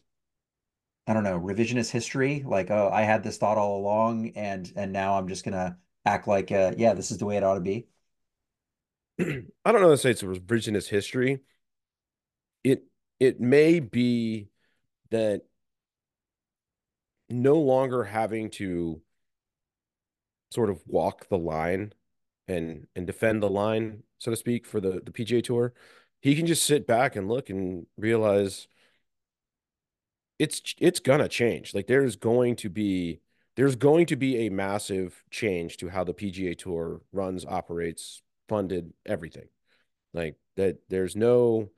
I don't know, revisionist history, like, oh, I had this thought all along and and now I'm just gonna act like uh yeah, this is the way it ought to be. I don't know to say it's revisionist history. It it may be that no longer having to sort of walk the line and and defend the line, so to speak, for the the PGA Tour, he can just sit back and look and realize it's it's gonna change. Like there's going to be there's going to be a massive change to how the PGA Tour runs, operates, funded, everything. Like that there's no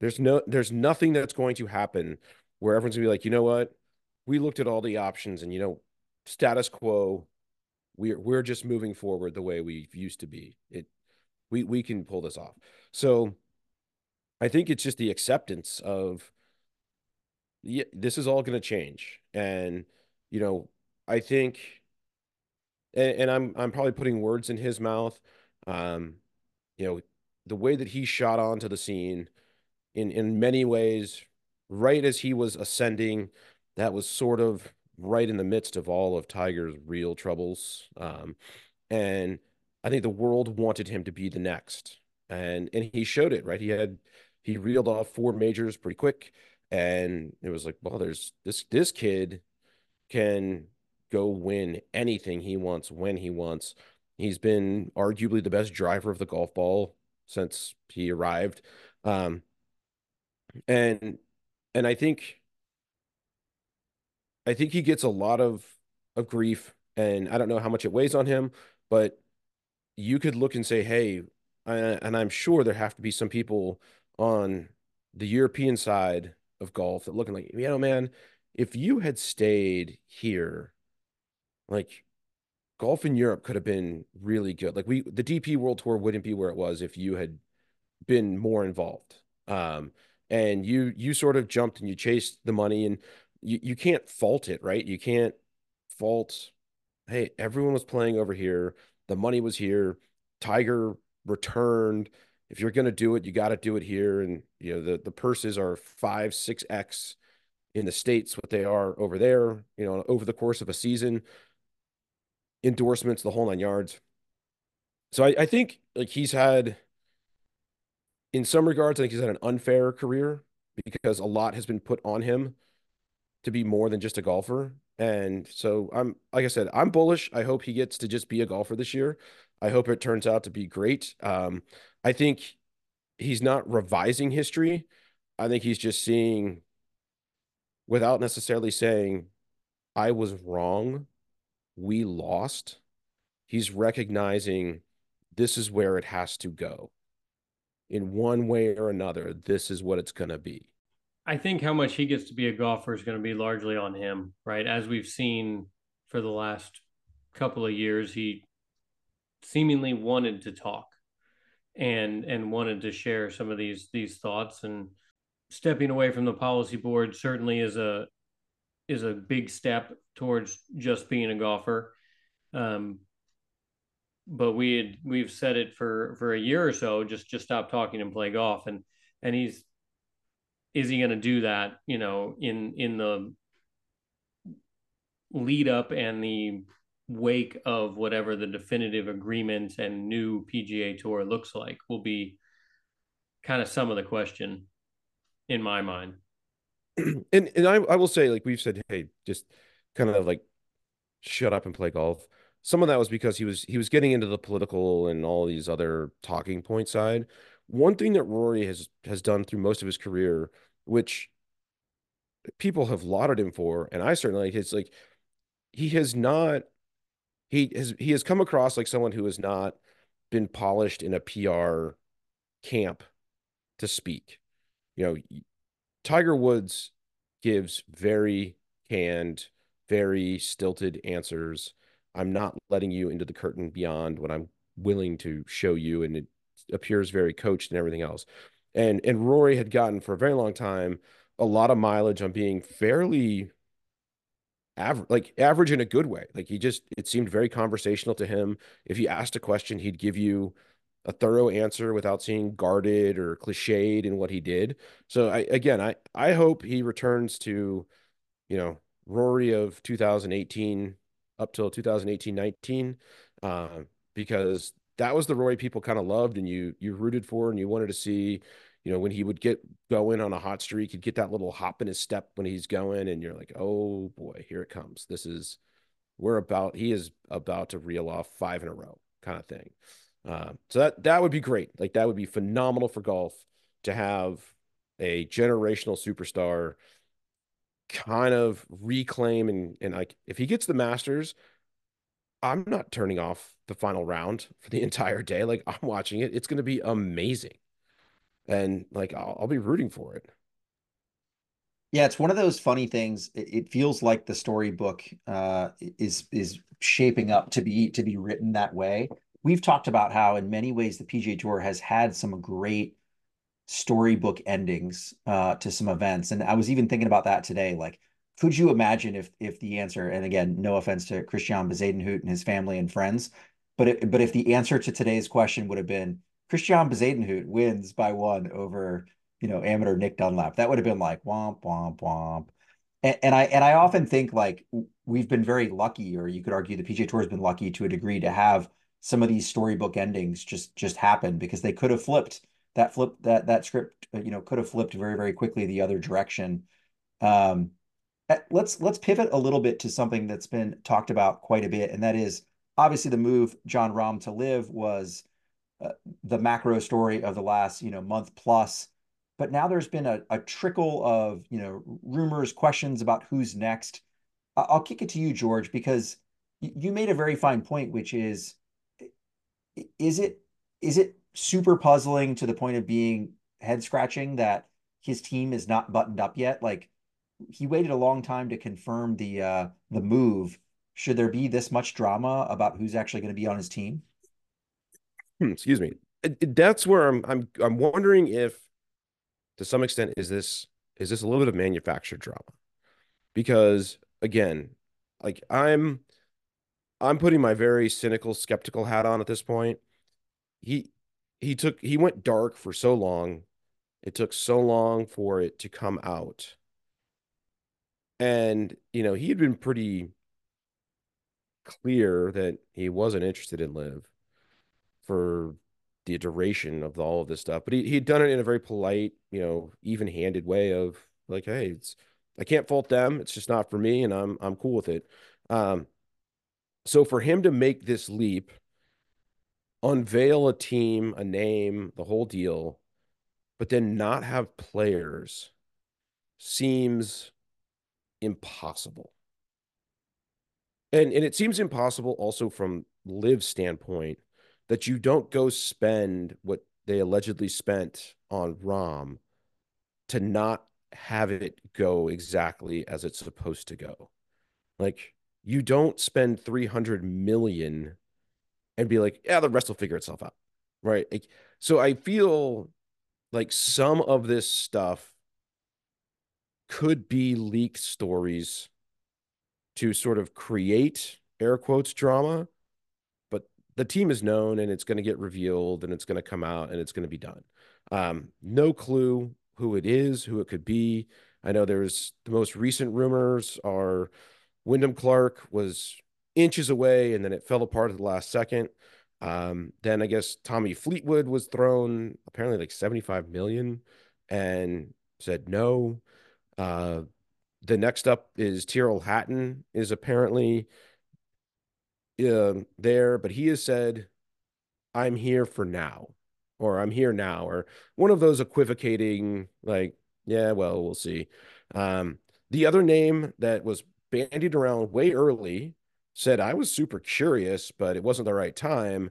there's no there's nothing that's going to happen where everyone's gonna be like, you know what? We looked at all the options and you know, status quo, we're we're just moving forward the way we used to be. It we we can pull this off. So I think it's just the acceptance of yeah, this is all going to change. And, you know, I think, and, and, I'm, I'm probably putting words in his mouth. Um, you know, the way that he shot onto the scene in, in many ways, right as he was ascending, that was sort of right in the midst of all of Tiger's real troubles. Um, and I think the world wanted him to be the next. And, and he showed it, right? He had, he reeled off four majors pretty quick and it was like, well, there's this this kid can go win anything he wants when he wants. He's been arguably the best driver of the golf ball since he arrived. Um, and and I think I think he gets a lot of of grief and I don't know how much it weighs on him, but you could look and say, "Hey, and I'm sure there have to be some people on the European side of golf that looking like, you know, man, if you had stayed here, like golf in Europe could have been really good. Like we, the DP World Tour wouldn't be where it was if you had been more involved. Um, and you you sort of jumped and you chased the money, and you you can't fault it, right? You can't fault. Hey, everyone was playing over here. The money was here. Tiger returned. If you're going to do it, you got to do it here. And you know the the purses are five, six x in the states what they are over there. You know, over the course of a season, endorsements, the whole nine yards. So I, I think like he's had, in some regards, I think he's had an unfair career because a lot has been put on him to be more than just a golfer. And so I'm, like I said, I'm bullish. I hope he gets to just be a golfer this year. I hope it turns out to be great. Um, I think he's not revising history. I think he's just seeing, without necessarily saying, I was wrong, we lost. He's recognizing this is where it has to go. In one way or another, this is what it's going to be. I think how much he gets to be a golfer is going to be largely on him, right? As we've seen for the last couple of years, he seemingly wanted to talk and and wanted to share some of these these thoughts and stepping away from the policy board certainly is a is a big step towards just being a golfer. Um, but we had we've said it for for a year or so just just stop talking and play golf. And and he's is he going to do that you know in in the lead up and the wake of whatever the definitive agreement and new PGA Tour looks like will be kind of some of the question in my mind. And and I, I will say, like we've said, hey, just kind of like shut up and play golf. Some of that was because he was he was getting into the political and all these other talking point side. One thing that Rory has has done through most of his career, which people have lauded him for, and I certainly like, it's like he has not he has he has come across like someone who has not been polished in a PR camp to speak. You know, Tiger Woods gives very canned, very stilted answers. I'm not letting you into the curtain beyond what I'm willing to show you, and it appears very coached and everything else. And and Rory had gotten for a very long time a lot of mileage on being fairly average, like average in a good way. Like he just, it seemed very conversational to him. If you asked a question, he'd give you a thorough answer without seeming guarded or cliched in what he did. So I, again, I, I hope he returns to, you know, Rory of 2018 up till 2018, 19, uh, because that was the Rory people kind of loved and you, you rooted for, and you wanted to see, you know, when he would get going on a hot streak, he'd get that little hop in his step when he's going, and you're like, oh boy, here it comes. This is we're about he is about to reel off five in a row kind of thing. Uh, so that that would be great. Like that would be phenomenal for golf to have a generational superstar kind of reclaim and and like if he gets the Masters, I'm not turning off the final round for the entire day. Like I'm watching it. It's going to be amazing and like I'll, I'll be rooting for it. Yeah, it's one of those funny things. It, feels like the storybook uh, is is shaping up to be to be written that way. We've talked about how, in many ways, the PGA Tour has had some great storybook endings uh, to some events, and I was even thinking about that today. Like, could you imagine if if the answer, and again, no offense to Christiaan Bezuidenhout and his family and friends, but it, but if the answer to today's question would have been Christiaan Bezuidenhout wins by one over, you know, amateur Nick Dunlap. That would have been like womp womp womp. And, and I and I often think like we've been very lucky, or you could argue the PGA Tour has been lucky to a degree to have some of these storybook endings just just happen because they could have flipped that flip that that script uh, you know could have flipped very very quickly the other direction. Um, uh, let's let's pivot a little bit to something that's been talked about quite a bit, and that is obviously the move Jon Rahm to LIV was the macro story of the last you know month plus. But now there's been a, a trickle of you know rumors, questions about who's next. I'll kick it to you, George, because you made a very fine point, which is is it is it super puzzling to the point of being head scratching that his team is not buttoned up yet? Like he waited a long time to confirm the uh the move. Should there be this much drama about who's actually going to be on his team? Hmm, excuse me. That's where I'm I'm I'm wondering if to some extent is this is this a little bit of manufactured drama? Because again, like I'm I'm putting my very cynical, skeptical hat on at this point. He he took he went dark for so long. It took so long for it to come out. And, you know, he had been pretty clear that he wasn't interested in LIV for the duration of all of this stuff. But he he'd done it in a very polite, you know, even-handed way of like, hey, it's I can't fault them. It's just not for me, and I'm I'm cool with it. Um, so for him to make this leap, unveil a team, a name, the whole deal, but then not have players seems impossible. And and it seems impossible also from LIV standpoint that you don't go spend what they allegedly spent on Rahm to not have it go exactly as it's supposed to go. Like you don't spend 300 million and be like, yeah, the rest will figure itself out. Right. Like, so I feel like some of this stuff could be leaked stories to sort of create air quotes drama, the team is known and it's going to get revealed and it's going to come out and it's going to be done. Um, no clue who it is, who it could be. I know there's the most recent rumors are Wyndham Clark was inches away and then it fell apart at the last second. Um, then I guess Tommy Fleetwood was thrown apparently like 75 million and said no. Uh, the next up is Tyrrell Hatton is apparently uh, there, but he has said, I'm here for now, or I'm here now, or one of those equivocating, like, yeah, well, we'll see. Um, the other name that was bandied around way early, said I was super curious, but it wasn't the right time,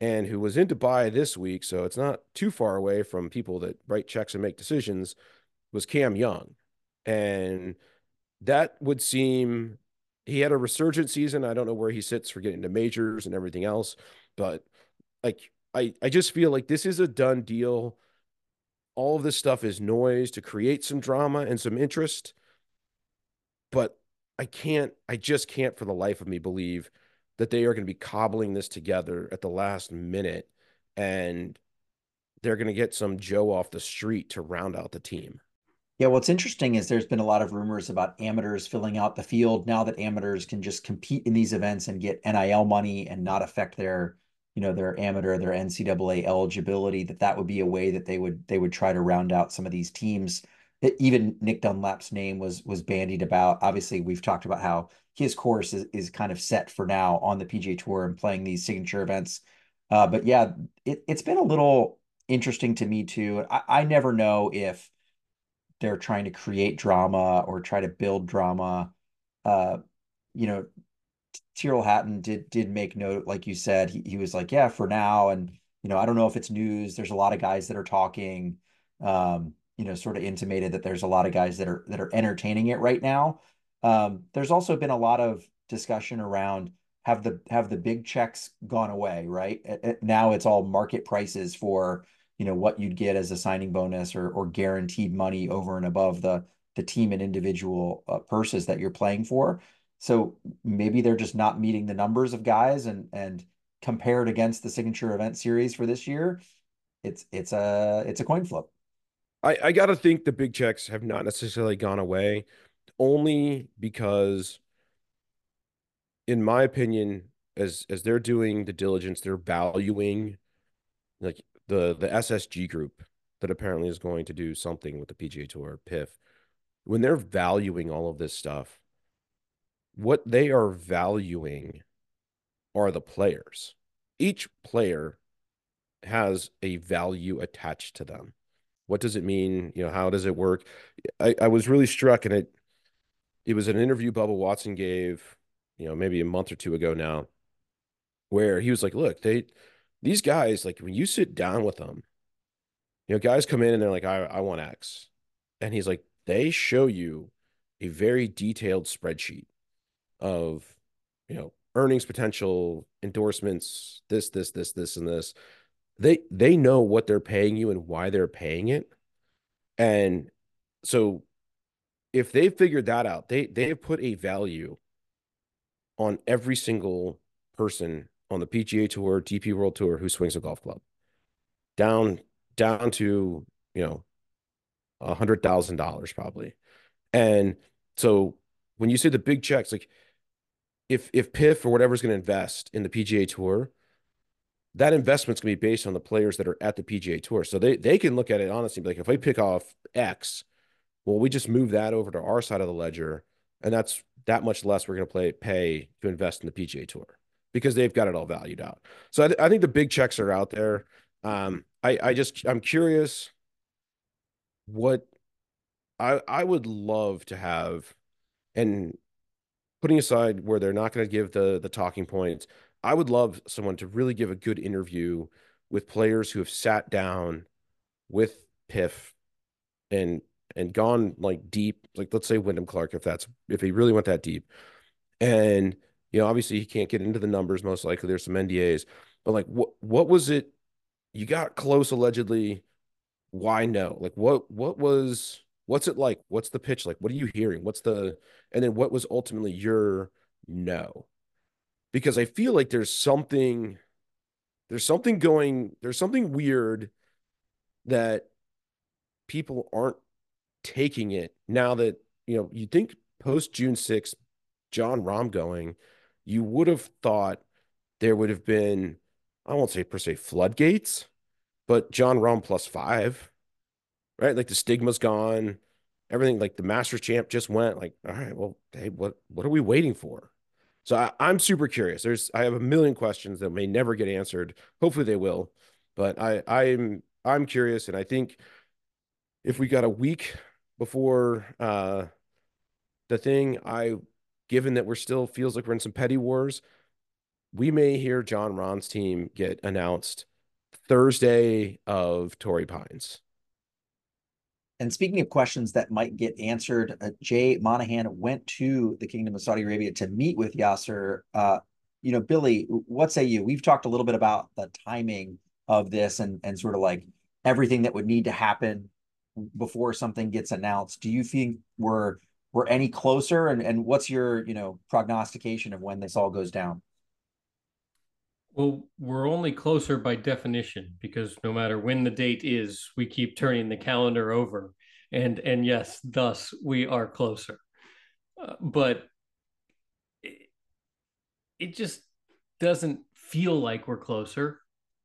and who was in Dubai this week, so it's not too far away from people that write checks and make decisions, was Cam Young. And that would seem he had a resurgent season. I don't know where he sits for getting to majors and everything else, but like I, I just feel like this is a done deal. All of this stuff is noise to create some drama and some interest. But I can't, I just can't for the life of me believe that they are going to be cobbling this together at the last minute and they're going to get some Joe off the street to round out the team. Yeah, what's interesting is there's been a lot of rumors about amateurs filling out the field now that amateurs can just compete in these events and get NIL money and not affect their, you know, their amateur, their NCAA eligibility. That that would be a way that they would they would try to round out some of these teams That even Nick Dunlap's name was was bandied about. Obviously, we've talked about how his course is, is kind of set for now on the PGA Tour and playing these signature events. Uh, but yeah, it, it's been a little interesting to me too. I, I never know if they're trying to create drama or try to build drama. Uh, you know, Tyrrell Hatton did did make note, like you said, he, he was like, yeah, for now. And, you know, I don't know if it's news. There's a lot of guys that are talking. Um, you know, sort of intimated that there's a lot of guys that are that are entertaining it right now. Um, there's also been a lot of discussion around have the have the big checks gone away, right? Now it's all market prices for you know what you'd get as a signing bonus or or guaranteed money over and above the the team and individual uh, purses that you're playing for. So maybe they're just not meeting the numbers of guys and and compared against the signature event series for this year, it's it's a it's a coin flip. I, I got to think the big checks have not necessarily gone away, only because, in my opinion, as as they're doing the diligence, they're valuing like the the SSG group that apparently is going to do something with the PGA Tour, PIF, when they're valuing all of this stuff, what they are valuing are the players. Each player has a value attached to them. What does it mean? You know, how does it work? I, I was really struck, and it it was an interview Bubba Watson gave, you know, maybe a month or two ago now, where he was like, "Look, they these guys like when you sit down with them, you know, guys come in and they're like, I I want X, and he's like, they show you a very detailed spreadsheet of, you know, earnings potential, endorsements, this, this, this, this, and this they they know what they're paying you and why they're paying it. And so if they've figured that out, they they have put a value on every single person on the PGA Tour, DP World Tour who swings a golf club. Down down to, you know, a hundred thousand dollars probably. And so when you say the big checks, like if if PIF or whatever's going to invest in the PGA Tour, that investment's going to be based on the players that are at the PGA Tour. So they they can look at it honestly, like if I pick off X, well, we just move that over to our side of the ledger, and that's that much less we're going to play pay to invest in the PGA Tour because they've got it all valued out. So I, th- I think the big checks are out there. Um, I I just I'm curious what I I would love to have, and putting aside where they're not going to give the the talking points I would love someone to really give a good interview with players who have sat down with PIF and and gone like deep, like let's say Wyndham Clark, if that's if he really went that deep. And you know, obviously he can't get into the numbers, most likely there's some NDAs, but like what what was it you got close allegedly? Why no? Like what what was what's it like? What's the pitch like? What are you hearing? What's the and then what was ultimately your no? because I feel like there's something there's something going there's something weird that people aren't taking it now that you know you think post June 6th Jon Rahm going you would have thought there would have been I won't say per se floodgates but Jon Rahm plus 5 right like the stigma's gone everything like the Masters champ just went like all right well hey what what are we waiting for so I, I'm super curious. There's I have a million questions that may never get answered. Hopefully they will, but I I'm I'm curious, and I think if we got a week before uh the thing, I given that we're still feels like we're in some petty wars, we may hear Jon Rahm's team get announced Thursday of Torrey Pines. And speaking of questions that might get answered, uh, Jay Monahan went to the Kingdom of Saudi Arabia to meet with Yasser. Uh, you know, Billy, what say you? We've talked a little bit about the timing of this and and sort of like everything that would need to happen before something gets announced. Do you think we're we're any closer? And and what's your you know prognostication of when this all goes down? Well, we're only closer by definition because no matter when the date is, we keep turning the calendar over, and and yes, thus we are closer. Uh, but it, it just doesn't feel like we're closer.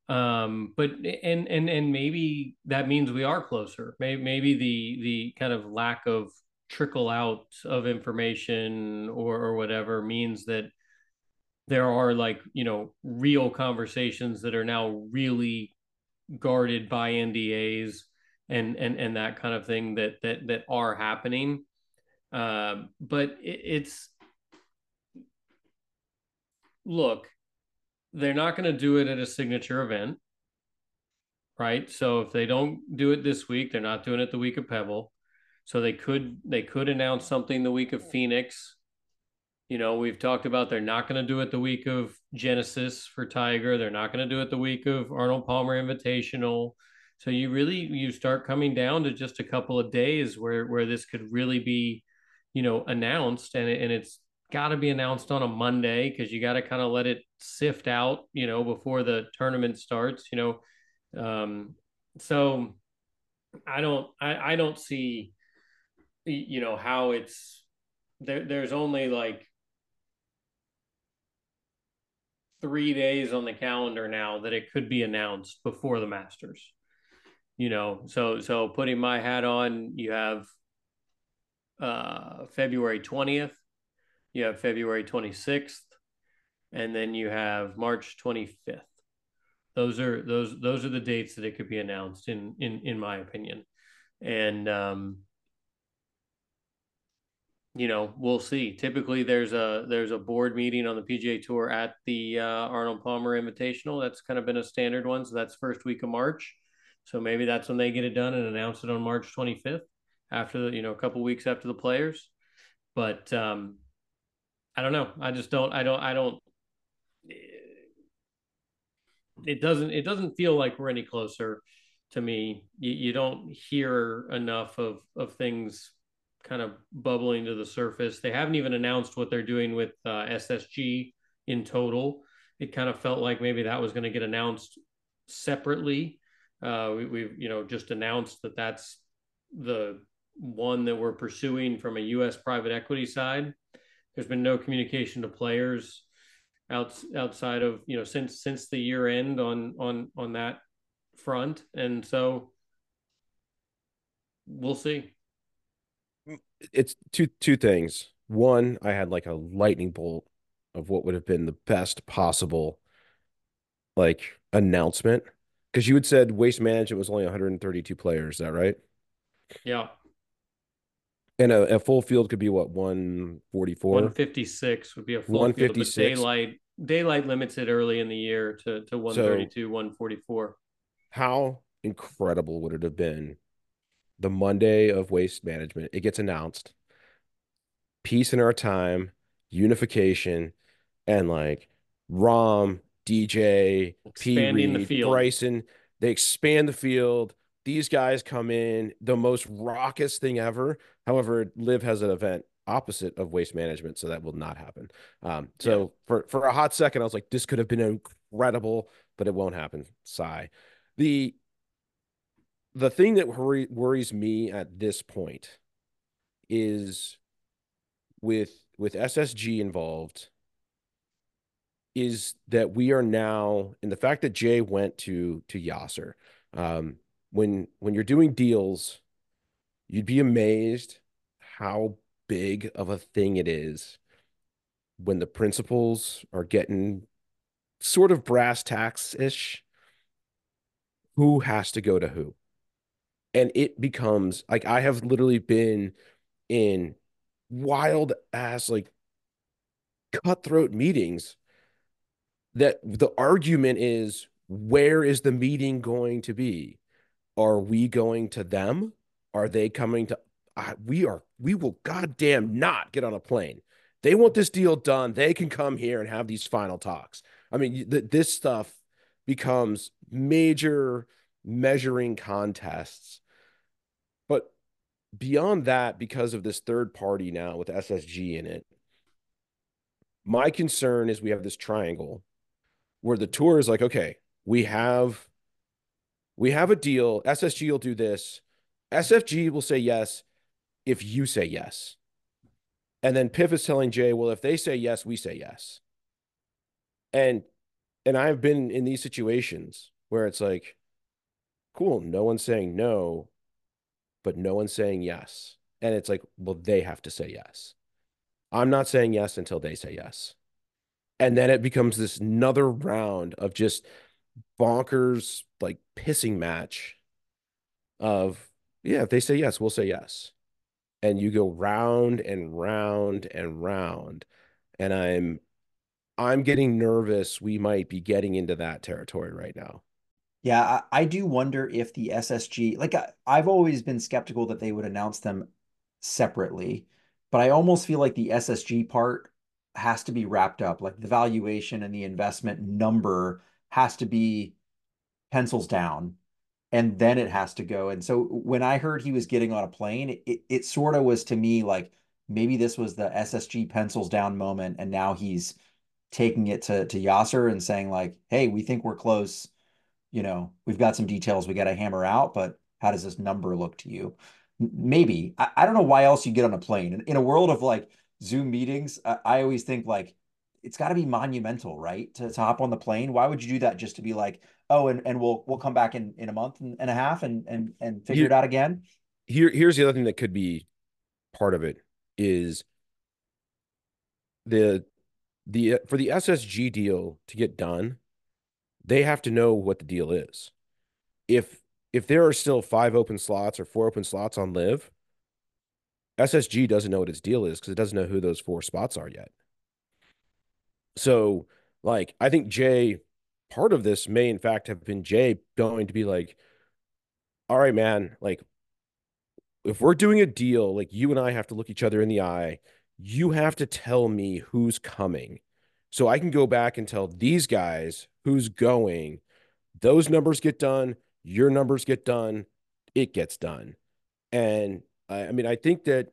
Um, but and and and maybe that means we are closer. Maybe maybe the the kind of lack of trickle out of information or or whatever means that there are like you know real conversations that are now really guarded by NDAs and and and that kind of thing that that that are happening. Uh, but it, it's look, they're not going to do it at a signature event, right? So if they don't do it this week, they're not doing it the week of Pebble. So they could they could announce something the week of Phoenix you know, we've talked about they're not going to do it the week of Genesis for Tiger. They're not going to do it the week of Arnold Palmer Invitational. So you really you start coming down to just a couple of days where where this could really be, you know, announced, and and it's got to be announced on a Monday because you got to kind of let it sift out, you know, before the tournament starts. You know, um, so I don't I I don't see, you know, how it's there. There's only like three days on the calendar now that it could be announced before the Masters. You know, so so putting my hat on, you have uh, February twentieth, you have February twenty sixth, and then you have March twenty fifth. Those are those those are the dates that it could be announced in in in my opinion, and um, you know, we'll see. Typically, there's a there's a board meeting on the PGA Tour at the uh, Arnold Palmer Invitational. That's kind of been a standard one. So that's first week of March. So maybe that's when they get it done and announce it on March 25th, after the you know a couple weeks after the players. But um, I don't know. I just don't. I don't. I don't. It doesn't. It doesn't feel like we're any closer to me. You, you don't hear enough of of things kind of bubbling to the surface. They haven't even announced what they're doing with uh, SSG in total. It kind of felt like maybe that was going to get announced separately. Uh, we, we've you know just announced that that's the one that we're pursuing from a U.S. private equity side. There's been no communication to players out, outside of you know since since the year end on on on that front, and so we'll see it's two two things. One, I had like a lightning bolt of what would have been the best possible like announcement because you had said waste management was only 132 players. Is that right? Yeah. And a, a full field could be what 144. 156 would be a full 156. field, but daylight daylight limits it early in the year to to 132, so, 144. How incredible would it have been the Monday of waste management. It gets announced. Peace in our time, unification, and like Rahm, DJ, Expanding P. Reed, Bryson. They expand the field. These guys come in, the most raucous thing ever. However, LIV has an event opposite of waste management, so that will not happen. Um, so yeah. for for a hot second, I was like, this could have been incredible, but it won't happen. Sigh. The the thing that worry, worries me at this point is with with SSG involved is that we are now in the fact that Jay went to to Yasser. Um, when when you're doing deals, you'd be amazed how big of a thing it is when the principals are getting sort of brass tacks ish. Who has to go to who? And it becomes like I have literally been in wild ass like cutthroat meetings that the argument is where is the meeting going to be? Are we going to them? Are they coming to we are we will goddamn not get on a plane. They want this deal done. They can come here and have these final talks. I mean, th- this stuff becomes major measuring contests beyond that, because of this third party now with SSG in it, my concern is we have this triangle where the tour is like, okay, we have we have a deal. SSG will do this. SSG will say yes if you say yes. And then PIF is telling Jay, well, if they say yes, we say yes. And and I've been in these situations where it's like, cool, no one's saying no but no one's saying yes. And it's like, well, they have to say yes. I'm not saying yes until they say yes. And then it becomes this another round of just bonkers, like pissing match of, yeah, if they say yes, we'll say yes. And you go round and round and round. And I'm, I'm getting nervous. We might be getting into that territory right now. Yeah, I, I do wonder if the SSG, like I, I've always been skeptical that they would announce them separately, but I almost feel like the SSG part has to be wrapped up. Like the valuation and the investment number has to be pencils down and then it has to go. And so when I heard he was getting on a plane, it, it sort of was to me like maybe this was the SSG pencils down moment. And now he's taking it to, to Yasser and saying like, Hey, we think we're close you know, we've got some details we got to hammer out, but how does this number look to you? Maybe. I, I don't know why else you get on a plane. In, in a world of like Zoom meetings, I, I always think like it's got to be monumental, right? To, to hop on the plane. Why would you do that just to be like, oh, and, and we'll we'll come back in in a month and, and a half and and and figure Here- it out again? Here, here's the other thing that could be part of it is the the for the SSG deal to get done, they have to know what the deal is. If if there are still five open slots or four open slots on LIV, SSG doesn't know what its deal is because it doesn't know who those four spots are yet. So, like, I think Jay, part of this may in fact have been Jay going to be like, all right, man, like, if we're doing a deal, like you and I have to look each other in the eye, you have to tell me who's coming. So I can go back and tell these guys who's going. Those numbers get done, your numbers get done, it gets done. And I, I mean, I think that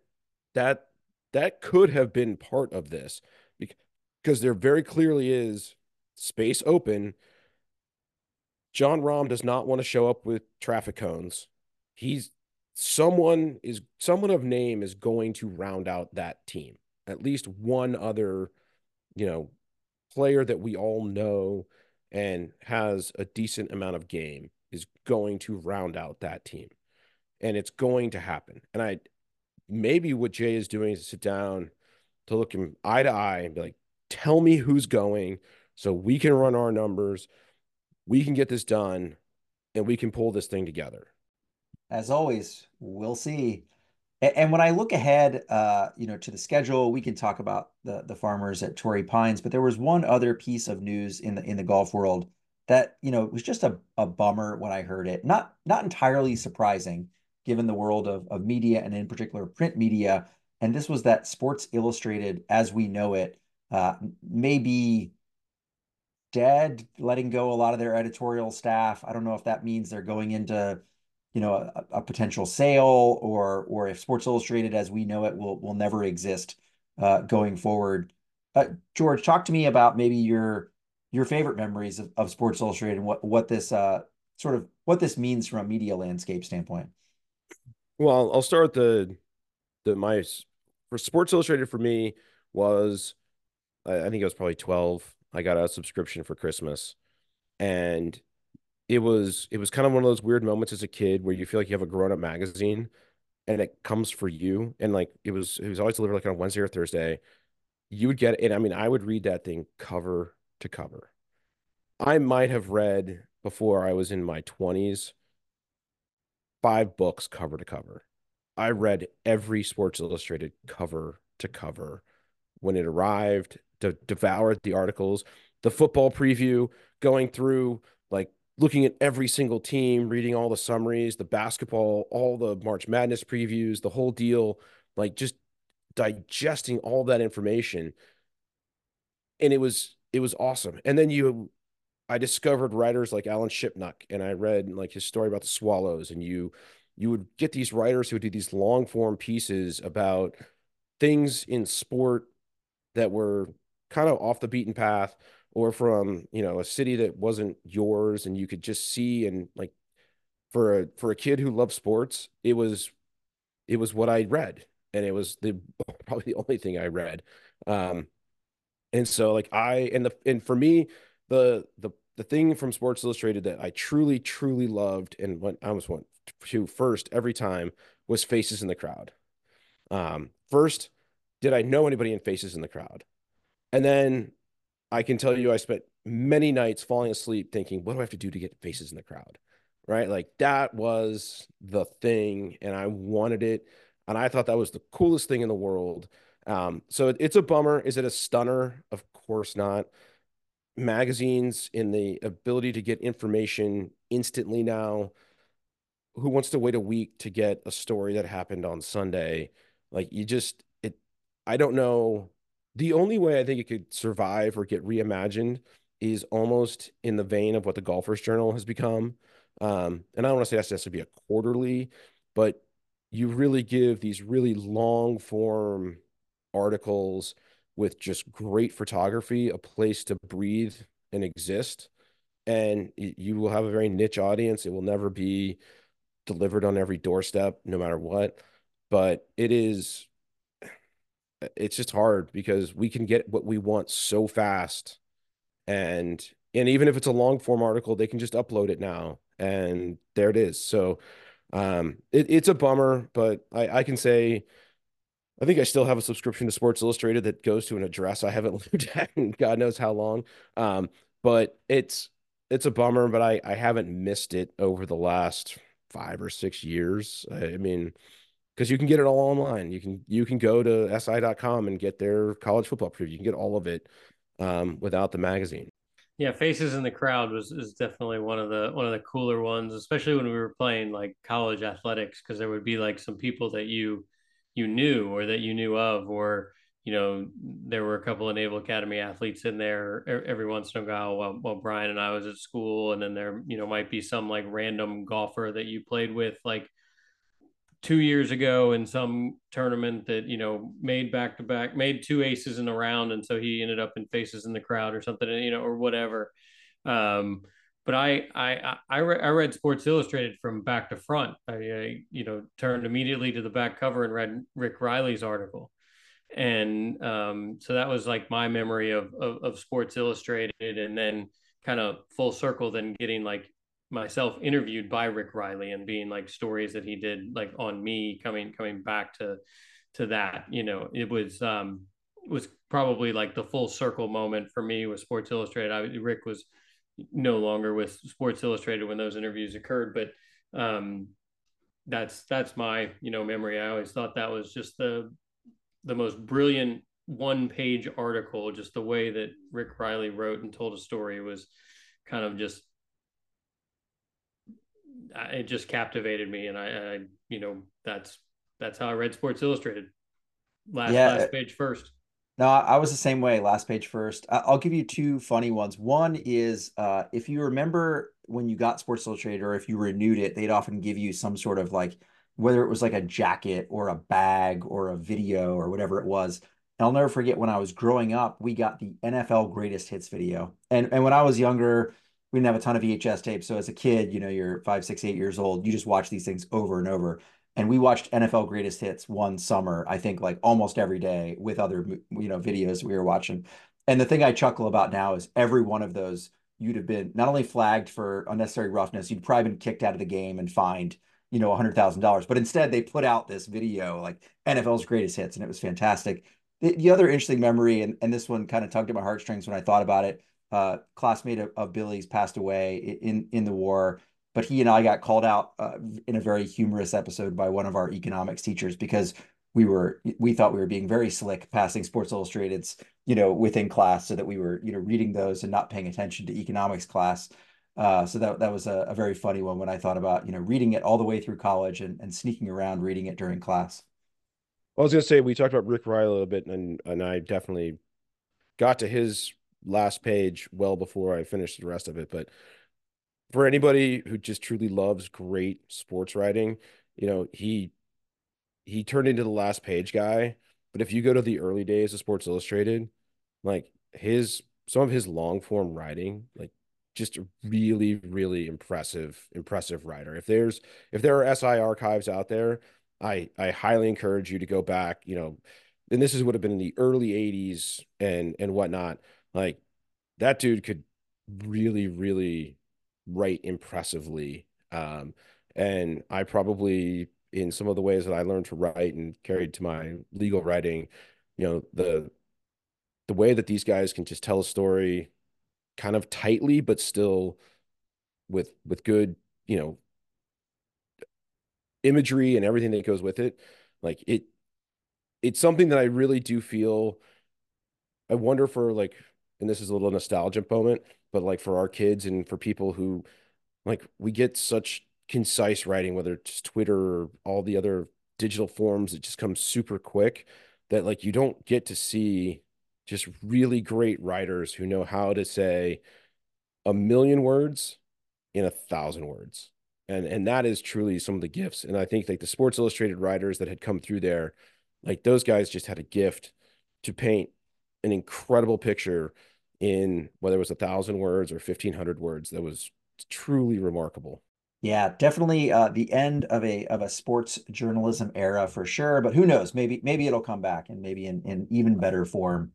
that that could have been part of this because there very clearly is space open. Jon Rahm does not want to show up with traffic cones. He's someone is someone of name is going to round out that team. At least one other, you know, player that we all know and has a decent amount of game is going to round out that team. And it's going to happen. And I maybe what Jay is doing is sit down to look him eye to eye and be like, tell me who's going so we can run our numbers, we can get this done, and we can pull this thing together. As always, we'll see. And when I look ahead, uh, you know, to the schedule, we can talk about the the farmers at Torrey Pines, but there was one other piece of news in the in the golf world that, you know, was just a, a bummer when I heard it. Not not entirely surprising, given the world of, of media and in particular print media. And this was that Sports Illustrated, as we know it, uh, may be dead, letting go a lot of their editorial staff. I don't know if that means they're going into you know a, a potential sale or or if Sports Illustrated as we know it will will never exist uh, going forward. Uh, George, talk to me about maybe your your favorite memories of, of Sports Illustrated and what what this uh, sort of what this means from a media landscape standpoint. Well, I'll, start the the my for Sports Illustrated for me was I think it was probably 12. I got a subscription for Christmas and it was it was kind of one of those weird moments as a kid where you feel like you have a grown-up magazine and it comes for you and like it was it was always delivered like on Wednesday or Thursday. You would get and I mean I would read that thing cover to cover. I might have read before I was in my 20s five books cover to cover. I read every Sports Illustrated cover to cover when it arrived, de- devoured the articles, the football preview, going through like looking at every single team, reading all the summaries, the basketball, all the March Madness previews, the whole deal, like just digesting all that information. And it was it was awesome. And then you I discovered writers like Alan Shipnuck and I read like his story about the Swallows and you you would get these writers who would do these long form pieces about things in sport that were kind of off the beaten path or from you know a city that wasn't yours and you could just see and like for a for a kid who loved sports it was it was what I read and it was the probably the only thing I read. Um and so like I and the and for me the the the thing from Sports Illustrated that I truly truly loved and went I almost went to first every time was Faces in the Crowd. Um first did I know anybody in Faces in the Crowd? And then I can tell you I spent many nights falling asleep thinking, what do I have to do to get faces in the crowd? Right? Like that was the thing, and I wanted it, and I thought that was the coolest thing in the world. Um, so it, it's a bummer. Is it a stunner? Of course not. Magazines in the ability to get information instantly now. Who wants to wait a week to get a story that happened on Sunday? Like you just it I don't know the only way I think it could survive or get reimagined is almost in the vein of what the Golfers Journal has become. Um, and I don't want to say that's has to be a quarterly, but you really give these really long form articles with just great photography a place to breathe and exist. And you will have a very niche audience. It will never be delivered on every doorstep, no matter what. But it is it's just hard because we can get what we want so fast. And and even if it's a long form article they can just upload it now and there it is. So um it, it's a bummer but i i can say i think i still have a subscription to sports illustrated that goes to an address i haven't lived at in god knows how long. Um but it's it's a bummer but i i haven't missed it over the last five or six years. I, I mean because you can get it all online. You can you can go to si.com and get their college football preview. You can get all of it um, without the magazine. Yeah, Faces in the Crowd was is definitely one of the one of the cooler ones, especially when we were playing like college athletics, because there would be like some people that you you knew or that you knew of, or you know there were a couple of Naval Academy athletes in there every once in a while while, while Brian and I was at school, and then there you know might be some like random golfer that you played with like two years ago in some tournament that you know made back to back made two aces in a round and so he ended up in faces in the crowd or something you know or whatever um, but I I I, re- I read Sports Illustrated from back to front. I, I, you know turned immediately to the back cover and read Rick Reilly's article, and um, so that was like my memory of, of of Sports Illustrated, and then kind of full circle, then getting like myself interviewed by Rick Reilly and being like stories that he did like on me coming coming back to to that you know it was um was probably like the full circle moment for me with Sports Illustrated. I Rick was no longer with Sports Illustrated when those interviews occurred but um that's that's my you know memory. I always thought that was just the the most brilliant one page article. Just the way that Rick Reilly wrote and told a story was kind of just it just captivated me, and I, I, you know, that's that's how I read Sports Illustrated. Last yeah. last page first. No, I was the same way. Last page first. I'll give you two funny ones. One is uh, if you remember when you got Sports Illustrated, or if you renewed it, they'd often give you some sort of like whether it was like a jacket or a bag or a video or whatever it was. And I'll never forget when I was growing up, we got the NFL Greatest Hits video, and and when I was younger we didn't have a ton of VHS tapes. So as a kid, you know, you're five, six, eight years old, you just watch these things over and over. And we watched NFL Greatest Hits one summer, I think like almost every day with other, you know, videos we were watching. And the thing I chuckle about now is every one of those you'd have been not only flagged for unnecessary roughness, you'd probably been kicked out of the game and fined, you know, hundred thousand dollars. But instead, they put out this video like NFL's greatest hits, and it was fantastic. The, the other interesting memory, and, and this one kind of tugged at my heartstrings when I thought about it, uh, classmate of, of, Billy's passed away in in the war, but he and I got called out uh, in a very humorous episode by one of our economics teachers because we were we thought we were being very slick passing Sports Illustrated's you know within class so that we were you know reading those and not paying attention to economics class. Uh, so that that was a, a, very funny one when I thought about you know reading it all the way through college and, and sneaking around reading it during class. I was gonna say we talked about Rick Reilly a little bit, and and I definitely got to his last page well before I finished the rest of it. But for anybody who just truly loves great sports writing, you know, he he turned into the last page guy. But if you go to the early days of Sports Illustrated, like his some of his long form writing, like just really, really impressive, impressive writer. If there's if there are SI archives out there, I I highly encourage you to go back, you know, and this is would have been in the early 80s and and whatnot like that dude could really, really write impressively. Um, and I probably, in some of the ways that I learned to write and carried to my legal writing, you know, the the way that these guys can just tell a story kind of tightly, but still with with good, you know, imagery and everything that goes with it. Like it, it's something that I really do feel. I wonder for like and this is a little nostalgia moment, but like for our kids and for people who like we get such concise writing, whether it's Twitter or all the other digital forms, it just comes super quick that like you don't get to see just really great writers who know how to say a million words in a thousand words. And and that is truly some of the gifts. And I think like the Sports Illustrated writers that had come through there, like those guys just had a gift to paint an incredible picture in whether it was a thousand words or 1500 words that was truly remarkable Yeah, definitely uh, the end of a of a sports journalism era for sure. But who knows? Maybe maybe it'll come back and maybe in, in even better form.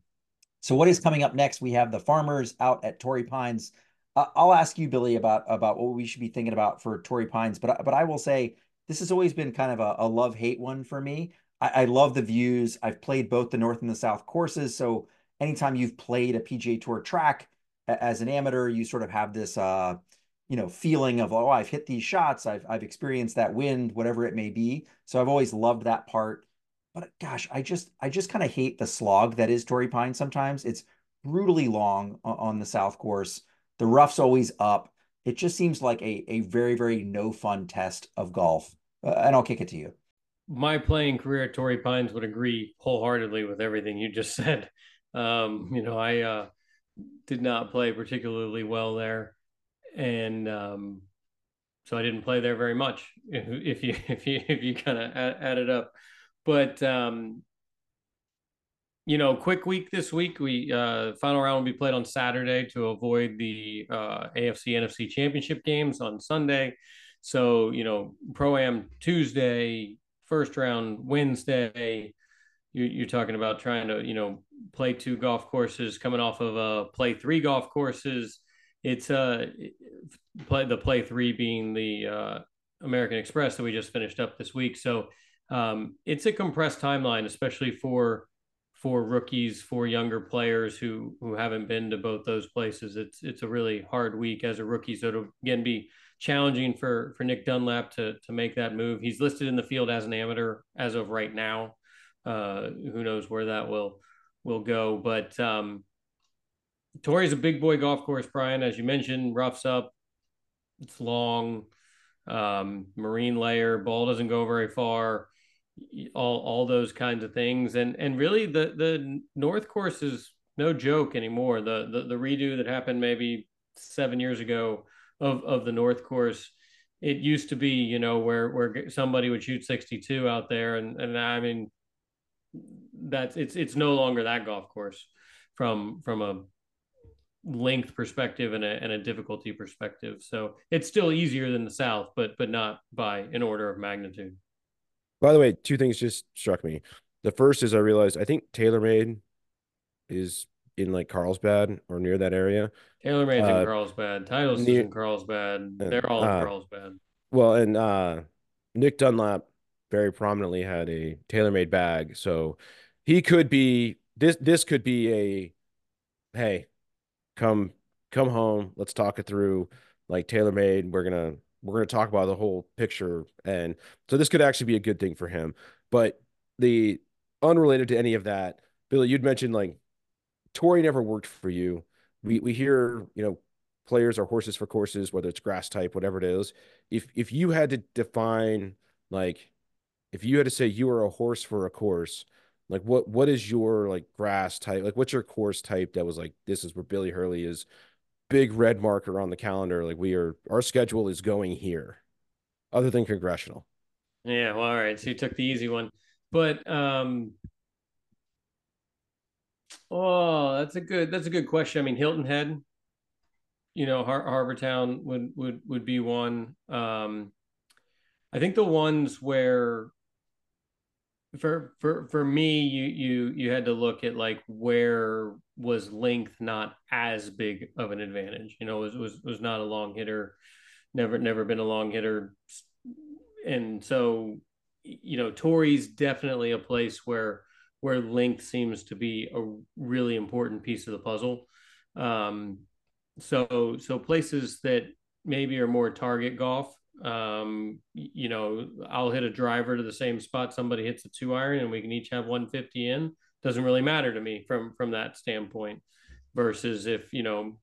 So what is coming up next? We have the farmers out at Torrey Pines. Uh, I'll ask you, Billy, about about what we should be thinking about for Torrey Pines. But but I will say this has always been kind of a, a love hate one for me. I, I love the views. I've played both the North and the South courses, so anytime you've played a PGA Tour track as an amateur, you sort of have this uh, you know feeling of oh I've hit these shots, I've I've experienced that wind, whatever it may be. So I've always loved that part. But gosh, I just I just kind of hate the slog that is Torrey Pine sometimes. It's brutally long on the South course. The rough's always up. It just seems like a a very very no fun test of golf. Uh, and I'll kick it to you. My playing career at Torrey Pines would agree wholeheartedly with everything you just said. Um, you know, I uh, did not play particularly well there, and um, so I didn't play there very much. If, if you if you if you kind of add, add, it up, but um, you know, quick week this week. We uh, final round will be played on Saturday to avoid the uh, AFC NFC Championship games on Sunday. So you know, pro am Tuesday, first round Wednesday. You, are talking about trying to you know play two golf courses, coming off of a uh, play three golf courses. It's uh play the play three being the uh, American Express that we just finished up this week. So um, it's a compressed timeline, especially for for rookies, for younger players who who haven't been to both those places. It's it's a really hard week as a rookie. So it'll again be challenging for for Nick Dunlap to to make that move. He's listed in the field as an amateur as of right now. Uh, who knows where that will will go? But um, Torrey's a big boy golf course, Brian. As you mentioned, roughs up. It's long, um, marine layer. Ball doesn't go very far all all those kinds of things and and really the the north course is no joke anymore the the, the redo that happened maybe seven years ago of of the north course it used to be you know where where somebody would shoot 62 out there and and i mean that's it's it's no longer that golf course from from a length perspective and a, and a difficulty perspective so it's still easier than the south but but not by an order of magnitude by the way, two things just struck me. The first is I realized I think TaylorMade is in like Carlsbad or near that area. TaylorMade's uh, in Carlsbad. Titleist near, is in Carlsbad. They're all uh, in Carlsbad. Well, and uh, Nick Dunlap very prominently had a TaylorMade bag, so he could be this. This could be a hey, come come home. Let's talk it through. Like TaylorMade, we're gonna we're to talk about the whole picture and so this could actually be a good thing for him but the unrelated to any of that billy you'd mentioned like Torrey never worked for you we we hear you know players are horses for courses whether it's grass type whatever it is if if you had to define like if you had to say you are a horse for a course like what what is your like grass type like what's your course type that was like this is where billy hurley is big red marker on the calendar. Like we are, our schedule is going here, other than congressional. Yeah. Well, all right. So you took the easy one, but um, oh, that's a good that's a good question. I mean, Hilton Head, you know, Har- Harbour Town would would would be one. Um, I think the ones where for for for me you you you had to look at like where was length not as big of an advantage you know was was was not a long hitter never never been a long hitter. And so you know Torrey's definitely a place where where length seems to be a really important piece of the puzzle. Um so so places that maybe are more target golf um, you know, I'll hit a driver to the same spot somebody hits a two iron and we can each have 150 in. Doesn't really matter to me from from that standpoint. Versus if, you know,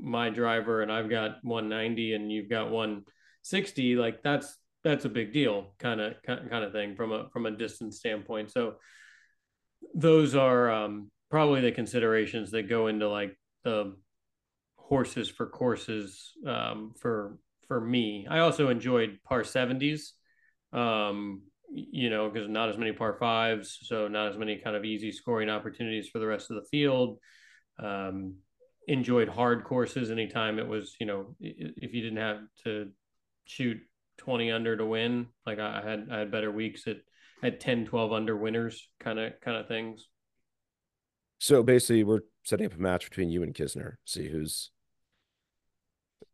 my driver and I've got 190 and you've got 160, like that's that's a big deal kind of kind of thing from a from a distance standpoint. So those are um, probably the considerations that go into like the horses for courses um, for for me. I also enjoyed par 70s, um, you know, because not as many par fives, so not as many kind of easy scoring opportunities for the rest of the field. Um, enjoyed hard courses anytime it was, you know, if you didn't have to shoot 20 under to win. Like I had I had better weeks at at 10, 12 under winners kind of kind of things. So basically, we're setting up a match between you and Kisner. See who's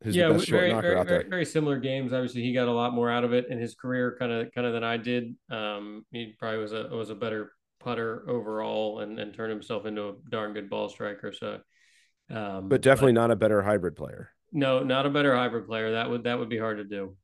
who's yeah, the best very, short knocker very, out there. Very, very similar games. Obviously, he got a lot more out of it in his career, kind of kind of than I did. Um, he probably was a was a better putter overall, and and turned himself into a darn good ball striker. So, um, but definitely but, not a better hybrid player. No, not a better hybrid player. That would that would be hard to do.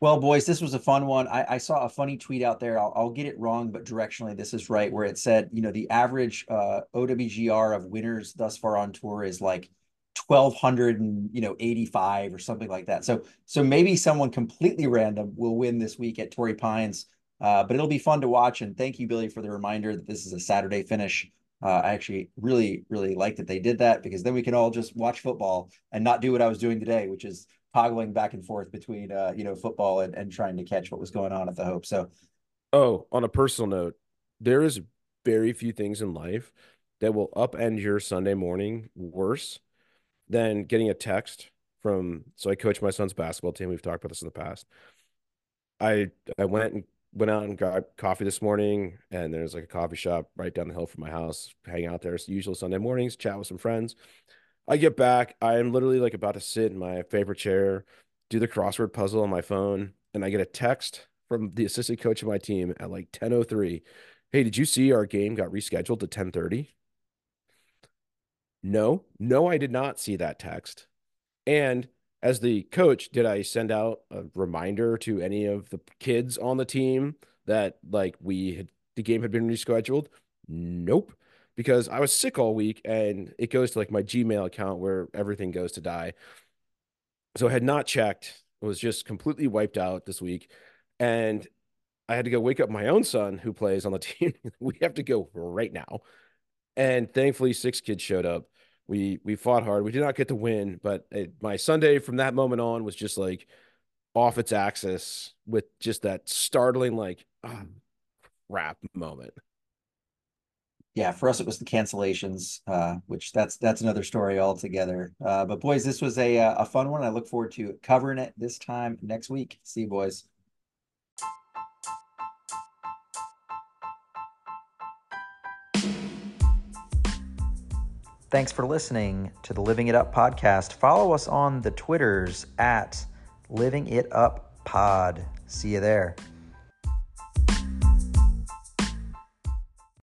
Well, boys, this was a fun one. I, I saw a funny tweet out there. I'll, I'll, get it wrong, but directionally, this is right. Where it said, you know, the average uh, OWGR of winners thus far on tour is like twelve hundred and you know eighty five or something like that. So, so maybe someone completely random will win this week at Torrey Pines. Uh, but it'll be fun to watch. And thank you, Billy, for the reminder that this is a Saturday finish. Uh, I actually really, really like that they did that because then we can all just watch football and not do what I was doing today, which is toggling back and forth between uh, you know football and, and trying to catch what was going on at the Hope. So, oh, on a personal note, there is very few things in life that will upend your Sunday morning worse than getting a text from. So I coach my son's basketball team. We've talked about this in the past. I I went and went out and got coffee this morning, and there's like a coffee shop right down the hill from my house. Hang out there. It's usual Sunday mornings, chat with some friends. I get back. I am literally like about to sit in my favorite chair, do the crossword puzzle on my phone, and I get a text from the assistant coach of my team at like 10:03. Hey, did you see our game got rescheduled to 10:30? No, no, I did not see that text. And as the coach, did I send out a reminder to any of the kids on the team that like we had the game had been rescheduled? Nope because I was sick all week and it goes to like my Gmail account where everything goes to die. So I had not checked, was just completely wiped out this week. And I had to go wake up my own son who plays on the team. we have to go right now. And thankfully, six kids showed up. We we fought hard. We did not get to win, but it, my Sunday from that moment on was just like off its axis with just that startling like oh, crap moment yeah, for us it was the cancellations, uh, which that's that's another story altogether. Uh, but boys, this was a uh, a fun one. I look forward to covering it this time next week. See you, boys. Thanks for listening to the Living It Up podcast. Follow us on the Twitters at Living It Up Pod. See you there.